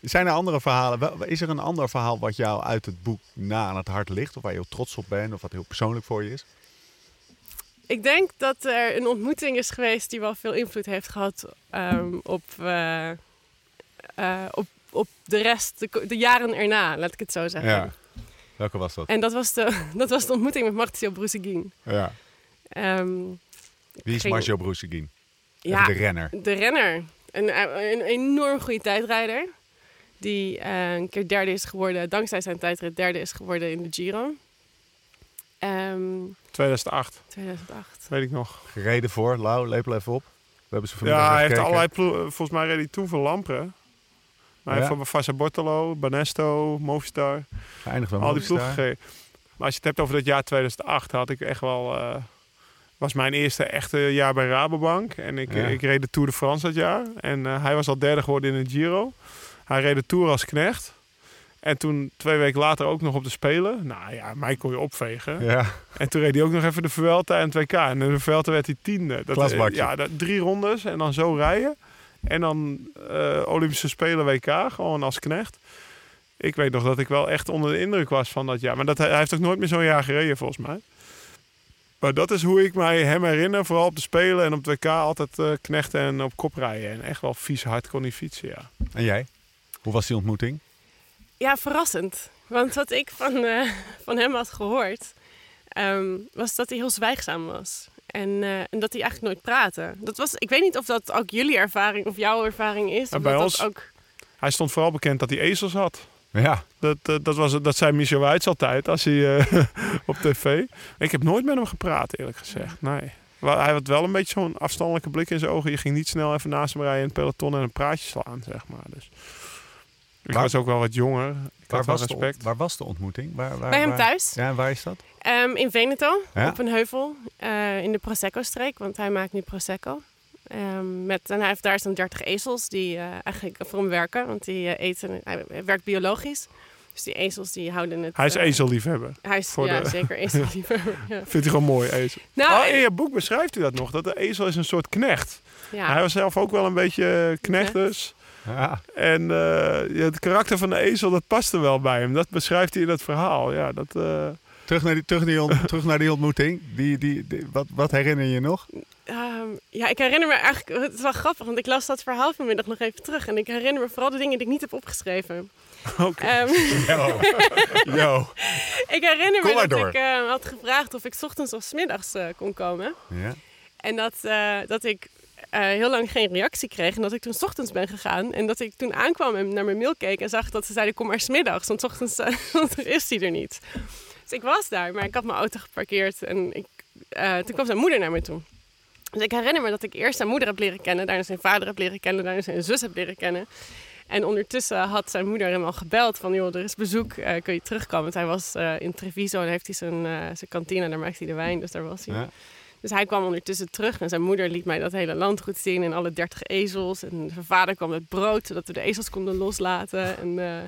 Zijn er andere verhalen? Is er een ander verhaal wat jou uit het boek na aan het hart ligt? Of waar je heel trots op bent? Of wat heel persoonlijk voor je is? Ik denk dat er een ontmoeting is geweest die wel veel invloed heeft gehad ehm, op, eh, eh, op, op de rest, de, de jaren erna, laat ik het zo zeggen. Ja. Welke was dat? En dat was, de, dat was de ontmoeting met Martio Bruseguin. Ja. Ehm, Wie is ging- Marcio Broeseguin? ja, De renner. de renner. Een, een enorm goede tijdrijder. Die eh, een keer derde is geworden, dankzij zijn tijdrit derde is geworden in de Giro. Ehm 2008, 2008. weet ik nog. Gereden voor, Lau, lepel even op. We hebben ze Ja, hij heeft gekeken. allerlei ploegen. Volgens mij reed hij toen voor Lampre. Maar Ja. voor Fassa Bortolo, Banesto, Movistar. Geëindigd bij al die ploegen. Maar als je het hebt over dat jaar 2008, had ik echt wel... eh, was mijn eerste echte jaar bij Rabobank. En ik, Ja. ik reed de Tour de France dat jaar. En eh, hij was al derde geworden in de Giro. Hij reed de Tour als knecht. En toen twee weken later ook nog op de Spelen. Nou ja, mij kon je opvegen. Ja, En toen reed hij ook nog even de Vuelta en 2K. En in de Vuelta werd hij tiende. Dat, Klasbakje. Ja, dat, drie rondes en dan zo rijden. En dan eh, Olympische Spelen WK, gewoon als knecht. Ik weet nog dat ik wel echt onder de indruk was van dat jaar. Maar dat, hij heeft ook nooit meer zo'n jaar gereden, volgens mij. Maar dat is hoe ik mij hem herinner. Vooral op de Spelen en op het WK altijd eh, knechten en op kop rijden. En echt wel vies hard kon hij fietsen, ja. en jij? Hoe was die ontmoeting? Ja, verrassend. Want wat ik van, eh, van hem had gehoord, ehm, was dat hij heel zwijgzaam was. En, eh, en dat hij eigenlijk nooit praatte. Dat was, ik weet niet of dat ook jullie ervaring of jouw ervaring is. Of bij dat ons- dat ook. Hij stond vooral bekend dat hij ezels had. Ja, Dat, eh, dat, was, dat zei Michel Wuits altijd als hij eh, op tv. Ik heb nooit met hem gepraat, eerlijk gezegd. Nee. Maar hij had wel een beetje zo'n afstandelijke blik in zijn ogen. Je ging niet snel even naast hem rijden in het peloton en een praatje slaan, zeg maar. Dus ik was ook wel wat jonger. Waar was, de, respect. waar was de ontmoeting? Waar, waar, Bij hem waar- thuis. Ja, en waar is dat? Ehm, in Veneto, Ja. op een heuvel, eh, in de Prosecco-streek, want hij maakt nu Prosecco. Ehm, met, en hij heeft daar zo'n 30 ezels die eh, eigenlijk voor hem werken, want die eh, eten, hij werkt biologisch. Dus die ezels die houden het... Hij is eh, ezelliefhebber. Hij is, voor ja, de- zeker ezelliefhebber. ja. Vindt hij gewoon mooi, ezel. Nou, oh, in je boek beschrijft u dat nog, dat de ezel is een soort knecht. ja. Hij was zelf ook wel een beetje knecht Knecht. dus. Ja. En eh, het karakter van de ezel, dat paste wel bij hem. Dat beschrijft hij in dat verhaal. Ja, dat... eh, Terug, naar die, terug, naar die ont- terug naar die ontmoeting. Die, die, die- wat, wat herinner je je nog? Ehm, ja, ik herinner me eigenlijk, het is wel grappig, want ik las dat verhaal vanmiddag nog even terug. En ik herinner me vooral de dingen die ik niet heb opgeschreven. Oké. Ehm, Yo. Yo. ik herinner me dat door. ik eh, had gevraagd of ik 's ochtends of 's middags eh, kon komen. Ja. En dat, eh, dat ik eh, heel lang geen reactie kreeg. En dat ik toen 's ochtends ben gegaan. En dat ik toen aankwam en naar mijn mail keek en zag dat ze zeiden: kom maar 's middags. Want 's ochtends eh, is hij er niet. Dus ik was daar, maar ik had mijn auto geparkeerd. En ik, eh, toen kwam zijn moeder naar me toe. Dus ik herinner me dat ik eerst zijn moeder heb leren kennen, daarna zijn vader heb leren kennen, daarna zijn zus heb leren kennen. En ondertussen had zijn moeder hem al gebeld van, joh, er is bezoek, eh, kun je terugkomen? Want hij was in Treviso en heeft hij zijn, eh, zijn kantine, daar maakt hij de wijn, dus daar was hij. Ja. Dus hij kwam ondertussen terug en zijn moeder liet mij dat hele landgoed zien en alle dertig ezels. En zijn vader kwam met brood, zodat we de ezels konden loslaten. En, eh,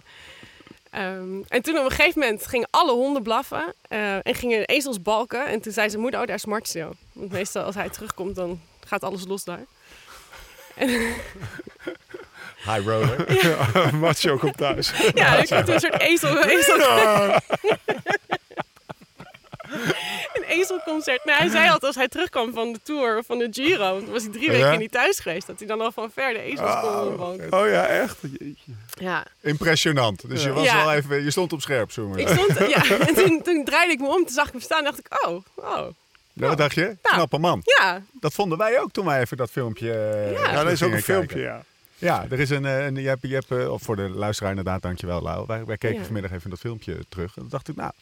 ehm, en toen op een gegeven moment gingen alle honden blaffen eh, en gingen de ezels balken. En toen zei zijn moeder, oh daar is Martio. Want meestal als hij terugkomt, dan gaat alles los daar. High roller. Macho komt thuis. Ja, ik had toen een soort ezel, ezel een ezelconcert. Nou, hij zei altijd als hij terugkwam van de tour of van de Giro, want toen was hij drie Ja. weken niet thuis geweest, dat hij dan al van ver de ezels kon inbalken. Oh ja, echt? Jeetje. Ja, Impressionant. Dus je was Ja. wel even, je stond op scherp, zo maar. ik stond, ja, en toen, toen draaide ik me om, toen zag ik hem staan en dacht ik, oh, oh, Ja, wat dacht je? Knappe man. ja, Dat vonden wij ook toen wij even dat filmpje. eh, Ja. Ja, dat is ook een filmpje, kijken. ja. Ja, er is een. eh, een je hebt, je hebt, eh, of voor de luisteraar inderdaad, dankjewel Lau. Wij, wij keken Ja. vanmiddag even dat filmpje terug. En toen dacht ik, nou,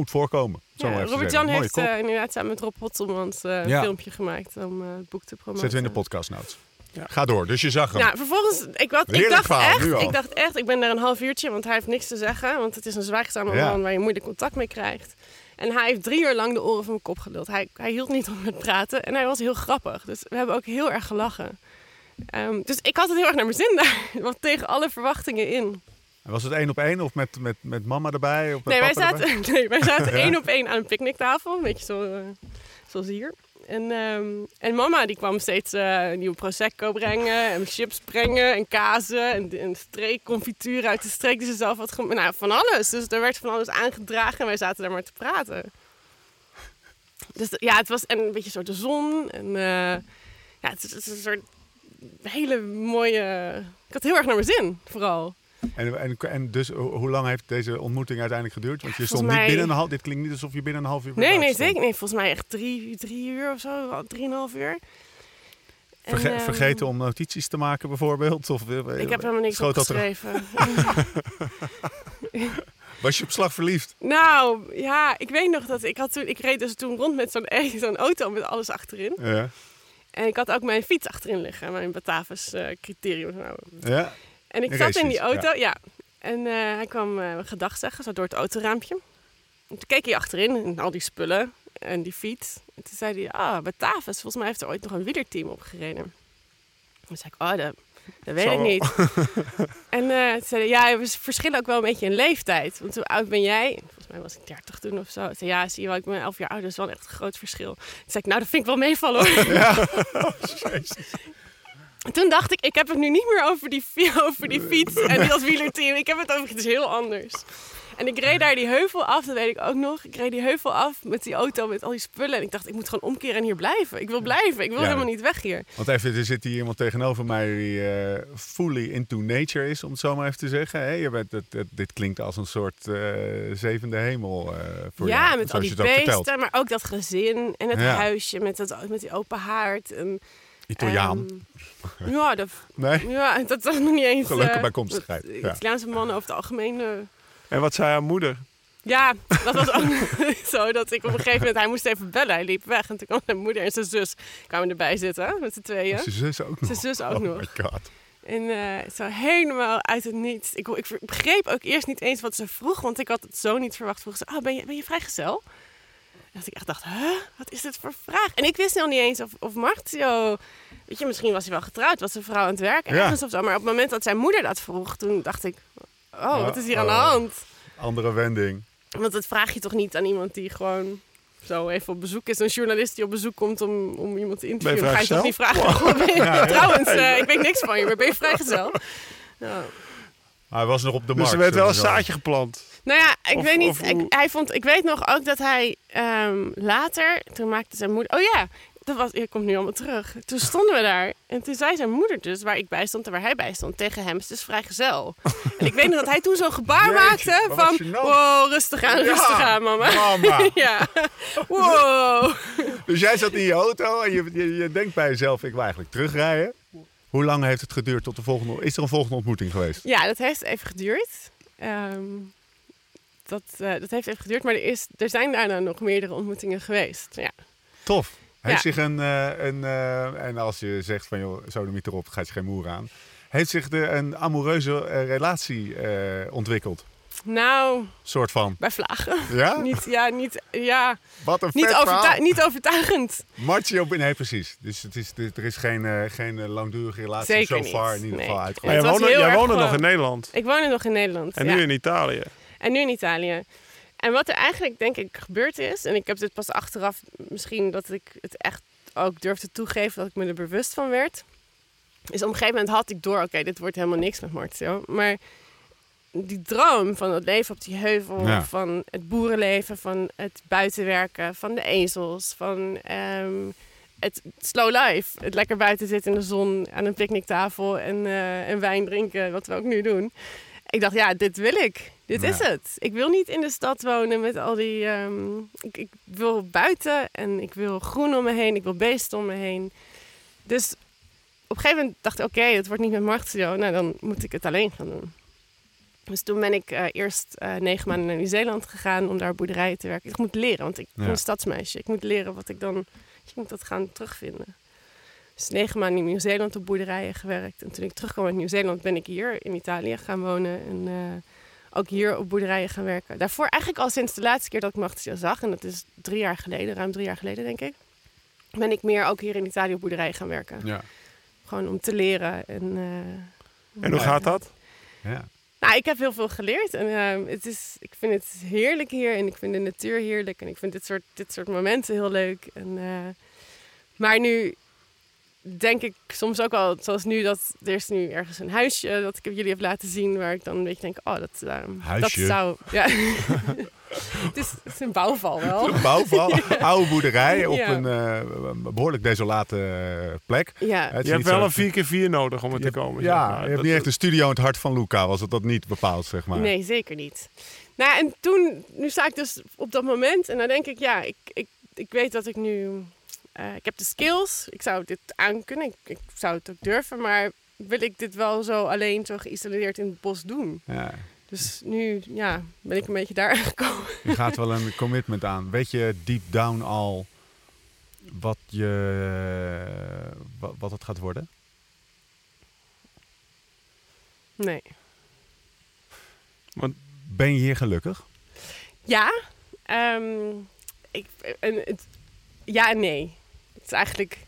goed voorkomen. Zo ja maar even Robert zeggen. Jan Mooie heeft eh, inderdaad samen met Rob Hotselmans eh, een Ja. filmpje gemaakt om eh, het boek te promoten. Zetten we in de podcast notes. Ja. Ga door. Dus je zag hem. Nou, vervolgens, ik, wat, ik, dacht verhaal, echt, ik dacht echt, ik ben daar een half uurtje, want hij heeft niks te zeggen. Want het is een zwijgzame Ja. man waar je moeilijk contact mee krijgt. En hij heeft drie uur lang de oren van mijn kop geluld. Hij, hij hield niet op met praten en hij was heel grappig. Dus we hebben ook heel erg gelachen. Ehm, dus ik had het heel erg naar mijn zin daar. Want tegen alle verwachtingen in. Was het één op één of met, met, met mama erbij? Of met Nee wij, erbij? zaten, nee, wij zaten één op één aan een picknicktafel. Een beetje zo, eh, zoals hier. En, ehm, en mama die kwam steeds eh nieuwe prosecco brengen. En chips brengen. En kazen. En, en streekconfituur uit de streek die ze zelf had gemaakt. Nou, van alles. Dus er werd van alles aangedragen. En wij zaten daar maar te praten. Dus ja, het was en een beetje zo de zon. En eh, ja, het is, het is een soort hele mooie... Ik had heel erg naar mijn zin, vooral. En, en, en dus ho- hoe lang heeft deze ontmoeting uiteindelijk geduurd? Want je volgens stond niet binnen een half... Dit klinkt niet alsof je binnen een half uur Nee, nee, zeker. Nee, volgens mij echt drie, drie uur of zo. Drieënhalf uur. En, Verge- ehm, vergeten om notities te maken bijvoorbeeld? Of, eh, Ik heb helemaal niks opgeschreven. Was je op slag verliefd? nou, ja, ik weet nog dat ik had toen... Ik reed dus toen rond met zo'n zo'n auto met alles achterin. Ja. En ik had ook mijn fiets achterin liggen. Mijn Batavus eh criterium. Nou. ja. En ik Een zat in die auto, ja. En eh, hij kwam eh gedag zeggen, zo door het autoraampje. En toen keek hij achterin en al die spullen en die fiets. En toen zei hij, ah, Batavus, volgens mij heeft er ooit nog een wielerteam opgereden. Toen zei ik, oh, dat, dat weet Zal ik niet. en eh, toen zei hij, ja, we verschillen ook wel een beetje in leeftijd. Want hoe oud ben jij? Volgens mij was ik 30 toen of zo. Ik zei, ja, zie je wel, ik ben 11 jaar ouder, dat is wel echt een groot verschil. Toen zei ik, nou, dat vind ik wel meevallen hoor. En Toen dacht ik, ik heb het nu niet meer over die, over die fiets en als wielerteam. Ik heb het over iets heel anders. En ik reed daar die heuvel af, dat weet ik ook nog. Ik reed die heuvel af met die auto, met al die spullen. En ik dacht, ik moet gewoon omkeren en hier blijven. Ik wil blijven. Ik wil Ja. helemaal niet weg hier. Want even, er zit hier iemand tegenover mij die eh, fully into nature is, om het zo maar even te zeggen. Je bent, het, het- dit klinkt als een soort eh, zevende hemel eh, voor ja, jou, met al die beesten, maar ook dat gezin en het Ja. huisje met, dat, met die open haard. En Italiaan. Ehm, ja, dat, nee? ja, dat is nog niet eens... Gelukkige eh, bijkomstigheid, dat- ja. Italiaanse mannen over het algemeen... eh, En wat zei haar moeder? ja, dat was ook zo dat ik op een gegeven moment... Hij moest even bellen, hij liep weg. En toen kwam zijn moeder en zijn zus kwamen erbij zitten met z'n tweeën. Zijn zus ook nog. Zijn zus ook oh nog. my god. En eh, zo helemaal uit het niets. Ik, ik begreep ook eerst niet eens wat ze vroeg, want ik had het zo niet verwacht. Vroeg ze, oh, ben je, ben je vrijgezel? Dat ik echt dacht, huh? Wat is dit voor vraag? En ik wist nog niet eens of, of Martio... Weet je, misschien was hij wel getrouwd, was een vrouw aan het werk Ja. ergens of zo. Maar op het moment dat zijn moeder dat vroeg, toen dacht ik... Oh, wat is hier aan de Uh-oh. hand? Andere wending. Want dat vraag je toch niet aan iemand die gewoon zo even op bezoek is. Een journalist die op bezoek komt om, om iemand te interviewen. Ga je toch niet vragen, je- trouwens, eh, ik weet niks van je, maar ben je vrijgezel? Ja. Hij was nog op de Dus markt. er werd wel een zaadje geplant. Nou ja, ik Of- weet niet. of ik, hij vond, ik weet nog ook dat hij ehm, later, toen maakte zijn moeder. Oh ja, dat was, je komt nu allemaal terug. Toen stonden we daar en toen zei zijn moeder dus, waar ik bij stond en waar hij bij stond, tegen hem: Het is dus vrijgezel. en ik weet nog dat hij toen zo'n gebaar Jeetje, maakte van: gênant. Wow, rustig aan, Ja, rustig aan, mama. Mama. ja, wow. Dus jij zat in je auto en je, je, je denkt bij jezelf, ik wil eigenlijk terugrijden. Hoe lang heeft het geduurd tot de volgende... Is er een volgende ontmoeting geweest? Ja, dat heeft even geduurd. Ehm, dat, eh, dat heeft even geduurd, maar er, is, er zijn daarna nog meerdere ontmoetingen geweest. Ja. Tof. Heeft Ja. zich een, eh, een eh, en als je zegt van joh, zo de erop, gaat je geen moer aan. Heeft zich er een amoureuze relatie ontwikkeld? Nou, Soort van. bij vlagen. Ja? Niet, ja, niet, ja, Wat een niet, overtu- niet overtuigend. Martio, nee precies. Dus het is, er is geen, eh, geen eh, langdurige relatie Zeker zo far niet. in ieder Nee. geval Maar uitgekomen. jij woonde, jij woonde nog in Nederland. Ik woonde nog in Nederland. En ja. nu in Italië. En nu in Italië. En wat er eigenlijk denk ik gebeurd is, en ik heb dit pas achteraf misschien dat ik het echt ook durfde toegeven dat ik me er bewust van werd. Is op een gegeven moment had ik door, oké, dit wordt helemaal niks met Martio. Maar die droom van het leven op die heuvel, Ja. van het boerenleven, van het buitenwerken, van de ezels, van ehm, het slow life. Het lekker buiten zitten in de zon aan een picknicktafel en, en wijn drinken, wat we ook nu doen. Ik dacht, ja, dit wil ik. Dit Ja. is het. Ik wil niet in de stad wonen met al die... ehm, ik, ik wil buiten en ik wil groen om me heen. Ik wil beesten om me heen. Dus op een gegeven moment dacht ik, oké, het wordt niet met Martio. Nou, dan moet ik het alleen gaan doen. Dus toen ben ik eh, eerst eh, negen maanden naar Nieuw-Zeeland gegaan om daar boerderijen te werken. Ik moet leren, want ik ben Ja. een stadsmeisje. Ik moet leren wat ik dan... Ik moet dat gaan terugvinden. Dus negen maanden in Nieuw-Zeeland op boerderijen gewerkt. En toen ik terugkwam uit Nieuw-Zeeland ben ik hier in Italië gaan wonen. En eh, ook hier op boerderijen gaan werken. Daarvoor eigenlijk al sinds de laatste keer dat ik Martio zag. En dat is drie jaar geleden, ruim drie jaar geleden denk ik. Ben ik meer ook hier in Italië op boerderijen gaan werken. Ja. Gewoon om te leren. En, eh, En hoe gaat dat? Ja. Nou, ik heb heel veel geleerd. En ehm, het is, ik vind het heerlijk hier. En ik vind de natuur heerlijk. En ik vind dit soort, dit soort momenten heel leuk. En, eh, maar nu denk ik soms ook wel, zoals nu, dat er is nu ergens een huisje dat ik jullie heb laten zien. Waar ik dan een beetje denk, oh, dat, ehm, dat zou... Ja. het, is, het is een bouwval wel. Een bouwval, oude boerderij op Ja. een eh, behoorlijk desolate eh, plek. Ja. Je hebt wel zo- een 4x4 nodig om er te komen. Ja, zeg maar. je hebt Dat- niet echt een studio in het hart van Luca, was het dat niet bepaald, zeg maar. Nee, zeker niet. Nou, en toen, nu sta ik dus op dat moment en dan denk ik, ja, ik, ik, ik weet dat ik nu, eh, ik heb de skills, ik zou dit aankunnen, ik, ik zou het ook durven, maar wil ik dit wel zo alleen, zo geïsoleerd in het bos doen? Ja, Dus nu, ja, ben ik een beetje daar aangekomen. je gaat wel een commitment aan. Weet je deep down al wat, je, wat, wat het gaat worden? Nee. Ben je hier gelukkig? Ja, ehm, ik, en het, ja en nee. Het is eigenlijk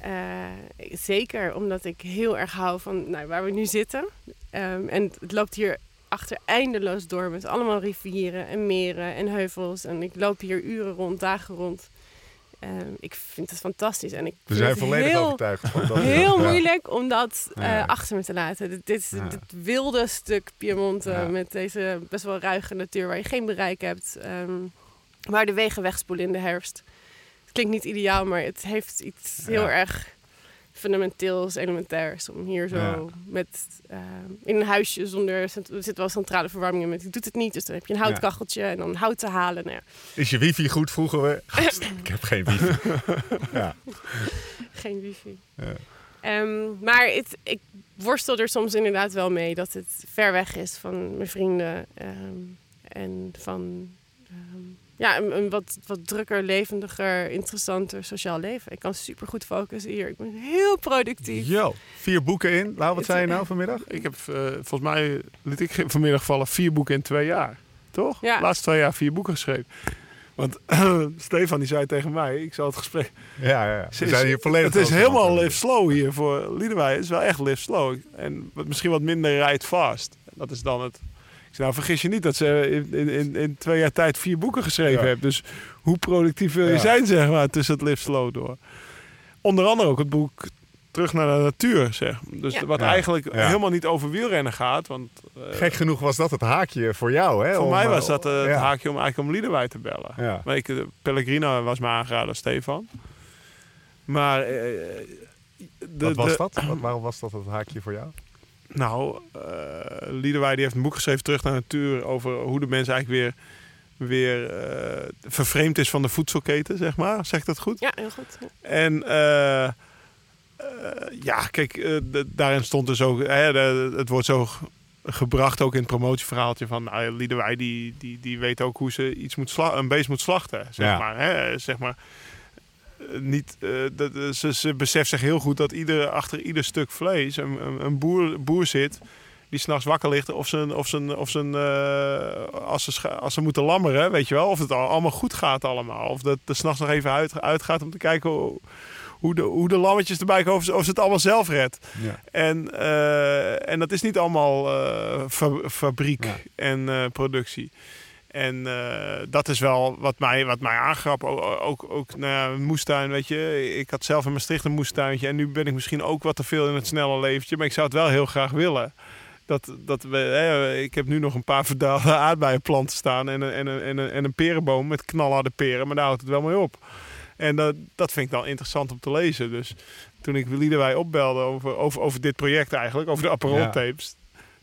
eh, zeker omdat ik heel erg hou van nou, waar we nu zitten. Ehm, en het loopt hier achter eindeloos door met allemaal rivieren en meren en heuvels. En ik loop hier uren rond, dagen rond. Ehm, ik vind het fantastisch. En ik We zijn het volledig heel, overtuigd. Van dat Heel Ja. moeilijk om dat eh, Ja. achter me te laten. Dit, dit, is Ja. dit wilde stuk Piemonte met deze best wel ruige natuur waar je geen bereik hebt. ehm, waar de wegen wegspoelen in de herfst. Het klinkt niet ideaal, maar het heeft iets heel erg fundamenteels, elementairs. Om hier zo Ja. met ehm, in een huisje zonder... Er zit wel centrale verwarming in, maar die doet het niet. Dus dan heb je een houtkacheltje en dan hout te halen. Nou ja, Is je wifi goed, vroegen we. Gast, ik heb geen wifi. ja. geen wifi. Ja. Ehm, maar het, ik worstel er soms inderdaad wel mee dat het ver weg is van mijn vrienden. ehm, en van ehm, ja, een, een wat, wat drukker, levendiger, interessanter sociaal leven. Ik kan super goed focussen hier. Ik ben heel productief. Yo, vier boeken in. Lau, wat zei je nou vanmiddag? Ik heb, eh, volgens mij liet ik vanmiddag vallen vier boeken in twee jaar. Toch? Ja. De laatste twee jaar vier boeken geschreven. Want Stefan die zei tegen mij, ik zal het gesprek... Ja, ja. We zijn hier volledig Het is helemaal live slow hier voor Liedewij. Het is wel echt live slow. En wat, misschien wat minder ride fast. Dat is dan het... Ik zei, nou vergis je niet dat ze in, in, in, in twee jaar tijd vier boeken geschreven Ja. hebben. Dus hoe productief wil je Ja. zijn, zeg maar, tussen het live slow door. Onder andere ook het boek Terug naar de natuur, zeg. Dus Ja. wat Ja. eigenlijk Ja. helemaal niet over wielrennen gaat. Want eh, Gek genoeg was dat het haakje voor jou, hè? voor om, mij eh, was dat eh, het ja. haakje om eigenlijk om Liedewij te bellen. Ja. Maar ik, Pellegrino was me aangeraden, Stefan. Maar... eh, de, Wat was de- dat? Wat, waarom was dat het haakje voor jou? Nou, eh Liedewij die heeft een boek geschreven, Terug naar de Natuur, over hoe de mens eigenlijk weer, weer eh, vervreemd is van de voedselketen, zeg maar. Zeg ik dat goed? Ja, heel goed. Ja. En eh, eh, ja, kijk, de- daarin stond dus ook, hè, de- het wordt zo gebracht ook in het promotieverhaaltje van nou, Liedewij die, die, die weet ook hoe ze iets moet een beest moet slachten, zeg Ja. maar. Hè, zeg maar. Niet, eh, dat, eh, ze, ze beseft zich heel goed dat ieder, achter ieder stuk vlees een, een, een boer, boer zit die s'nachts wakker ligt of, zijn, of, zijn, of zijn, eh, als, ze, als ze moeten lammeren, weet je wel, of het al, allemaal goed gaat allemaal. Of dat er s'nachts nog even uit, uitgaat om te kijken hoe, hoe, de, hoe de lammetjes erbij komen, of ze, of ze het allemaal zelf redt. Ja. En, en dat is niet allemaal fa- fabriek Ja. en productie. En eh, dat is wel wat mij, wat mij. Ook, ook, ook nou ja, moestuin, weet je. Ik had zelf in Maastricht een moestuintje. En nu ben ik misschien ook wat te veel in het snelle leventje. Maar ik zou het wel heel graag willen. Dat, dat we, hè, ik heb nu nog een paar verdaalde aardbeienplanten staan. En een, en, een, en, een, en een perenboom met knalharde peren. Maar daar houdt het wel mee op. En dat, dat vind ik dan interessant om te lezen. Dus toen ik Liedewij opbelde over, over, over dit project eigenlijk, over de Aperol Ja.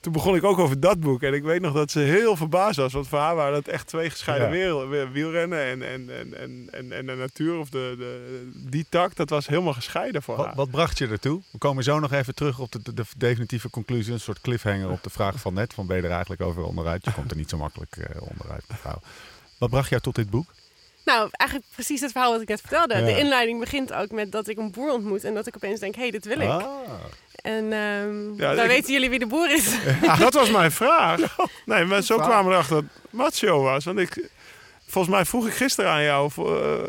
Toen begon ik ook over dat boek. En ik weet nog dat ze heel verbaasd was. Want voor haar waren dat echt twee gescheiden Ja. werelden. Wielrennen en, en, en, en, en, en de natuur of de, de, die tak. Dat was helemaal gescheiden voor Wat, haar. wat bracht je ertoe? We komen zo nog even terug op de, de, de definitieve conclusie. Een soort cliffhanger op de vraag van net. Van ben je er eigenlijk over onderuit? Je komt er niet zo makkelijk eh, onderuit, mevrouw. Wat bracht jou tot dit boek? Nou, eigenlijk precies het verhaal wat ik net vertelde. Ja. De inleiding begint ook met dat ik een boer ontmoet en dat ik opeens denk, hé, hey, dit wil ik. Ah. En ehm Ja, dan ik- weten jullie wie de boer is. dat was mijn vraag. Nee, maar zo kwamen we erachter dat Macho was. Want ik, volgens mij vroeg ik gisteren aan jou... Voor, eh,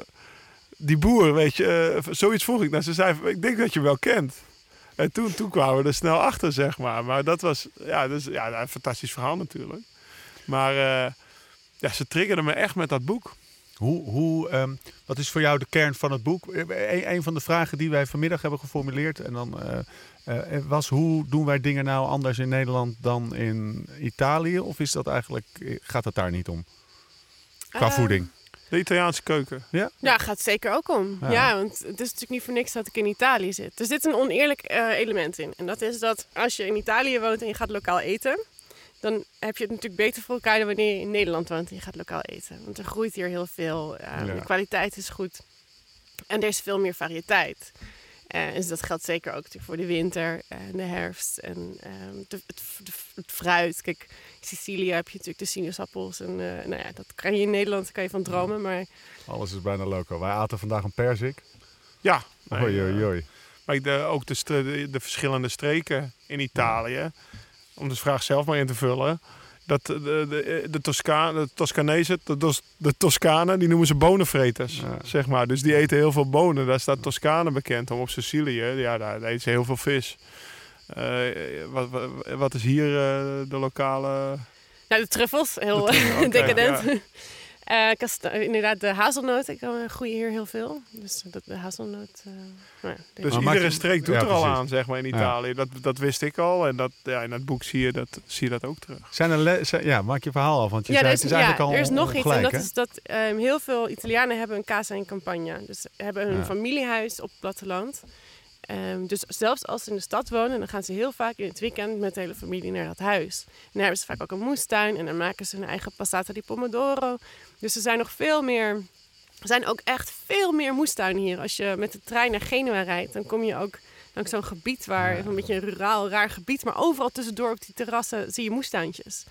die boer, weet je, eh, zoiets vroeg ik. Nou, ze zei, ik denk dat je hem wel kent. En toen, toen kwamen we er snel achter, zeg maar. Maar dat was ja, dus, ja, een fantastisch verhaal natuurlijk. Maar eh, ja, ze triggerden me echt met dat boek. Hoe, hoe, ehm, wat is voor jou de kern van het boek? Eh, Een, een van de vragen die wij vanmiddag hebben geformuleerd en dan, was hoe doen wij dingen nou anders in Nederland dan in Italië? Of is dat eigenlijk, eh, gaat het daar niet om? Qua Ehm, voeding. De Italiaanse keuken. Ja? Ja, gaat het zeker ook om. Ja. Ja. want het is natuurlijk niet voor niks dat ik in Italië zit. Er zit een oneerlijk eh, element in. En dat is dat als je in Italië woont en je gaat lokaal eten... dan heb je het natuurlijk beter voor elkaar dan wanneer je in Nederland woont en je gaat lokaal eten. Want er groeit hier heel veel. eh, Ja. De kwaliteit is goed. En er is veel meer variëteit. Eh, dus dat geldt zeker ook voor de winter en de herfst en ehm, de, het, de- het fruit. Kijk, in Sicilië heb je natuurlijk de sinaasappels. En eh, nou ja, dat kan je in Nederland kan je van dromen. Maar Alles is bijna loco. Wij aten vandaag een perzik. Ja. nee, Oei, eh, oei, oei. Maar de, ook de, de verschillende streken in Italië, om de vraag zelf maar in te vullen. Dat de, de, de, Tosca, de Toscanezen, de, de Toscanen, die noemen ze bonenvreters, Ja. zeg maar. Dus die eten heel veel bonen. Daar staat Toscane bekend om. Op Sicilië, ja, daar eten ze heel veel vis. Eh, wat, wat, wat is hier eh, de lokale... Nou, de truffels, heel De truffel, decadent. Eh, kasta- inderdaad, de hazelnoten ik, eh, groeien hier heel veel. Dus dat, de hazelnoot... eh, nou ja, Dus iedere je- streek doet Ja, er al aan, zeg maar, in Ja. Italië. Dat, dat wist ik al. En dat, ja, in het boek zie je dat, zie je dat ook terug. Zijn er le- zijn- ja, maak je verhaal af, want je ja, zei er is, het is eigenlijk ja, al er is nog iets. En dat hè? is dat ehm, heel veel Italianen hebben een casa in campagna. Dus hebben hun Ja. familiehuis op het platteland. Ehm, dus zelfs als ze in de stad wonen, dan gaan ze heel vaak in het weekend met de hele familie naar dat huis. En dan hebben ze vaak ook een moestuin en dan maken ze hun eigen passata di pomodoro. Dus ze zijn nog veel meer Er zijn ook echt veel meer moestuinen hier. Als je met de trein naar Genua rijdt, dan kom je ook langs zo'n gebied waar een beetje een ruraal, raar gebied, maar overal tussendoor op die terrassen zie je moestuintjes.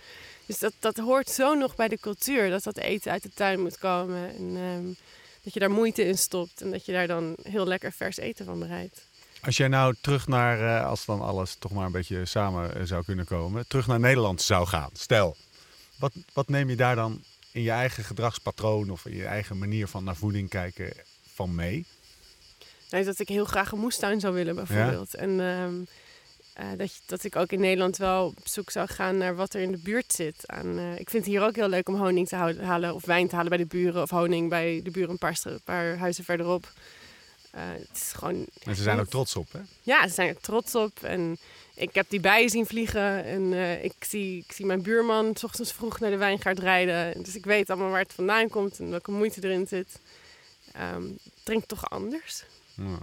Dus dat, dat hoort zo nog bij de cultuur, dat dat eten uit de tuin moet komen. En ehm, dat je daar moeite in stopt en dat je daar dan heel lekker vers eten van bereidt. Als jij nou terug naar, eh, als dan alles toch maar een beetje samen eh, zou kunnen komen, terug naar Nederland zou gaan. Stel, wat, wat neem je daar dan in je eigen gedragspatroon of in je eigen manier van naar voeding kijken van mee? Nou, dat ik heel graag een moestuin zou willen, bijvoorbeeld. En ehm, eh, dat, je- dat ik ook in Nederland wel op zoek zou gaan naar wat er in de buurt zit. Aan, ik vind het hier ook heel leuk om honing te houden- halen of wijn te halen bij de buren. Of honing bij de buren een paar, stra- een paar huizen verderop. Eh, het is gewoon... En ze zijn ook trots op, hè? Ja, ze zijn er trots op. En ik heb die bijen zien vliegen. En eh, ik, zie, ik zie mijn buurman s ochtends vroeg naar de wijngaard rijden. Dus ik weet allemaal waar het vandaan komt en welke moeite erin zit. Ehm het drinkt toch anders. Ja.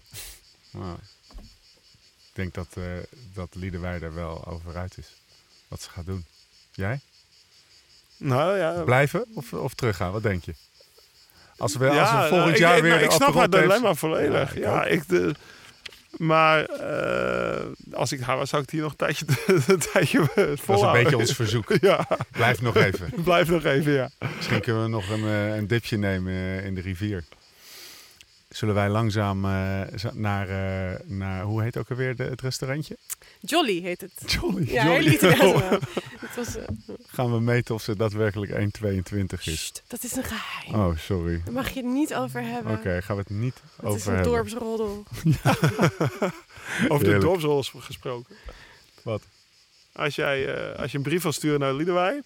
Ja. Ik denk dat, eh dat Liedewij er wel over uit is. Wat ze gaat doen. Jij? Nou ja, Blijven of, of teruggaan? Wat denk je? Als we, ja, als we nou, volgend ik, jaar ik, weer nou, de ik snap haar Aperol dilemma volledig. Ja, Ja, ik de, maar eh, als ik haar was, zou ik het hier nog een tijdje, een tijdje Dat is een volhouden. beetje ons verzoek. Ja, Blijf nog even. blijf nog even, ja. Misschien kunnen we nog een, eh, een dipje nemen eh, in de rivier. Zullen wij langzaam eh, naar, eh, naar, hoe heet ook alweer de, het restaurantje? Jolly heet het. Jolly. Ja, heel literair. Het was, eh, Gaan we meten of ze daadwerkelijk 1,22 is. sst, dat is een geheim. Oh, sorry. Daar mag je het niet over hebben. Oké, gaan we het niet Het over is een hebben. dorpsroddel. Over de dorpsrollers gesproken. Wat? Als, jij, eh, als je een brief wil sturen naar Liedewij,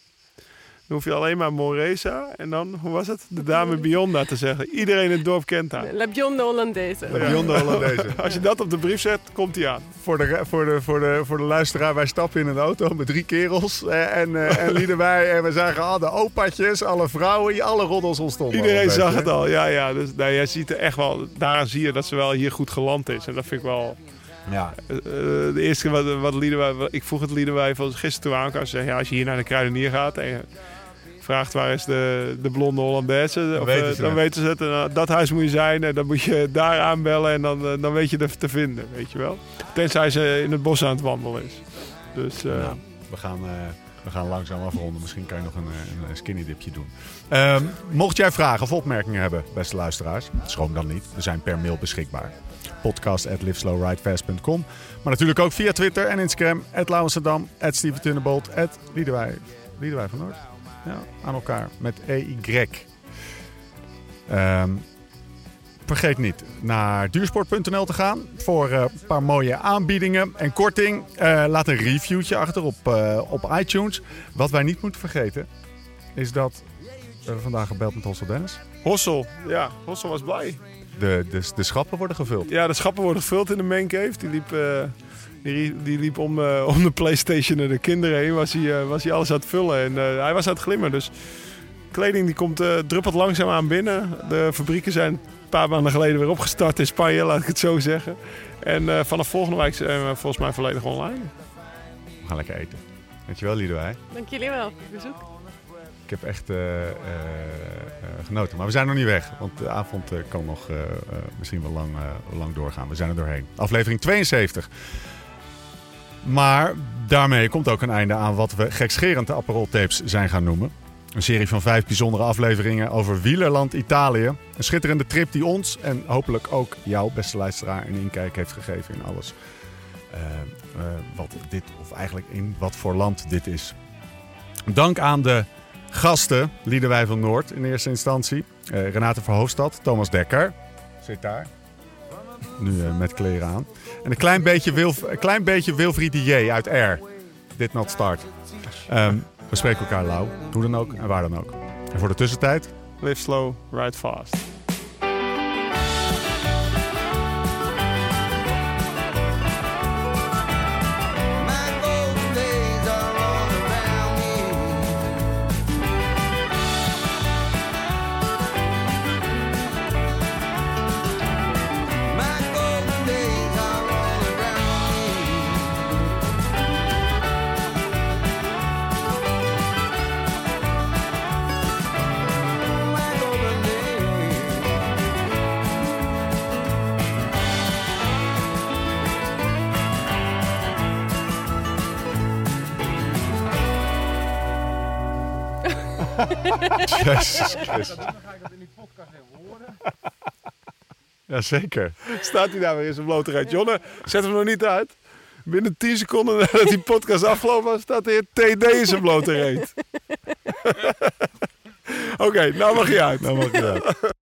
dan hoef je alleen maar Moreza en dan, hoe was het? De dame Bionda te zeggen. Iedereen in het dorp kent haar. La Bionde Hollandaise. De Beyond Hollandaise. Als je dat op de brief zet, komt hij aan. Voor de, voor, de, voor, de, voor de luisteraar, wij stappen in een auto met drie kerels eh, en, eh en Liedewij. En we zagen al de opatjes, alle vrouwen, alle roddels ontstonden. Iedereen een zag het al, ja, ja. Dus nou, jij ziet er echt wel, daaraan zie je dat ze wel hier goed geland is. En dat vind ik wel, Ja, eh, de eerste keer wat, wat Liedewij, wat- ik vroeg het Liedewij van gisteren toen aankwam. Ze zei, ja, als je hier naar de kruidenier gaat en vraagt waar is de, de blonde Hollandaise, of, weten eh, ze dan weten ze het. En, eh, dat huis moet je zijn en dan moet je daar aanbellen en dan, eh, dan weet je het te vinden, weet je wel. Tenzij ze in het bos aan het wandelen is. Dus, eh, Nou, we gaan, we gaan langzaam afronden. Misschien kan je nog een, een skinny dipje doen. Ehm, mocht jij vragen of opmerkingen hebben, beste luisteraars, schroom dan niet. We zijn per mail beschikbaar. podcast.liveslowridefast.com Maar natuurlijk ook via Twitter en Instagram. At at Steven Tunnebolt, at Liedewij. Liedewij van Noord. Ja, aan elkaar. Met EY. Ehm, vergeet niet naar duursport.nl te gaan voor eh, een paar mooie aanbiedingen en korting. Eh, laat een reviewtje achter op, eh, op iTunes. Wat wij niet moeten vergeten is dat we vandaag gebeld met Hossel Dennis. Hossel, ja, Hossel was blij. De, de, de schappen worden gevuld. Ja, de schappen worden gevuld in de mancave. Die liep, die, die liep om, eh, om de Playstation en de kinderen heen. Was hij, eh, was hij alles aan het vullen. En eh, hij was aan het glimmen. Dus kleding die komt, eh, druppelt langzaam aan binnen. De fabrieken zijn een paar maanden geleden weer opgestart in Spanje, laat ik het zo zeggen. En eh, vanaf volgende week zijn we volgens mij volledig online. We gaan lekker eten. Dankjewel Liedewij. Dank jullie wel voor het bezoek. Ik heb echt eh, eh, eh, genoten. Maar we zijn nog niet weg. Want de avond kan nog eh, eh, misschien wel lang, lang doorgaan. We zijn er doorheen. Aflevering 72. Maar daarmee komt ook een einde aan wat we gekscherend de Tapes zijn gaan noemen. Een serie van vijf bijzondere afleveringen over wielerland Italië. Een schitterende trip die ons en hopelijk ook jou, beste luisteraar, een inkijk heeft gegeven in alles. eh, wat dit, of eigenlijk in wat voor land dit is. Dank aan de gasten, Liedewij van Noord in eerste instantie. Eh, Renate Verhoofdstad, Thomas Dekker. Zit daar. Nu met kleren aan. En een klein beetje, Wilf, een klein beetje Wilfried J uit R. Did not start. Ehm, we spreken elkaar lauw. Hoe dan ook en waar dan ook. En voor de tussentijd, Live slow, ride fast. Jezus Christus. Jazeker. Staat hij daar weer in zijn blote reet. Jonne, zet hem nog niet uit. Binnen 10 seconden nadat die podcast afgelopen was, staat de heer TD in zijn blote reet. Oké, nou mag je uit. Nou mag je dat.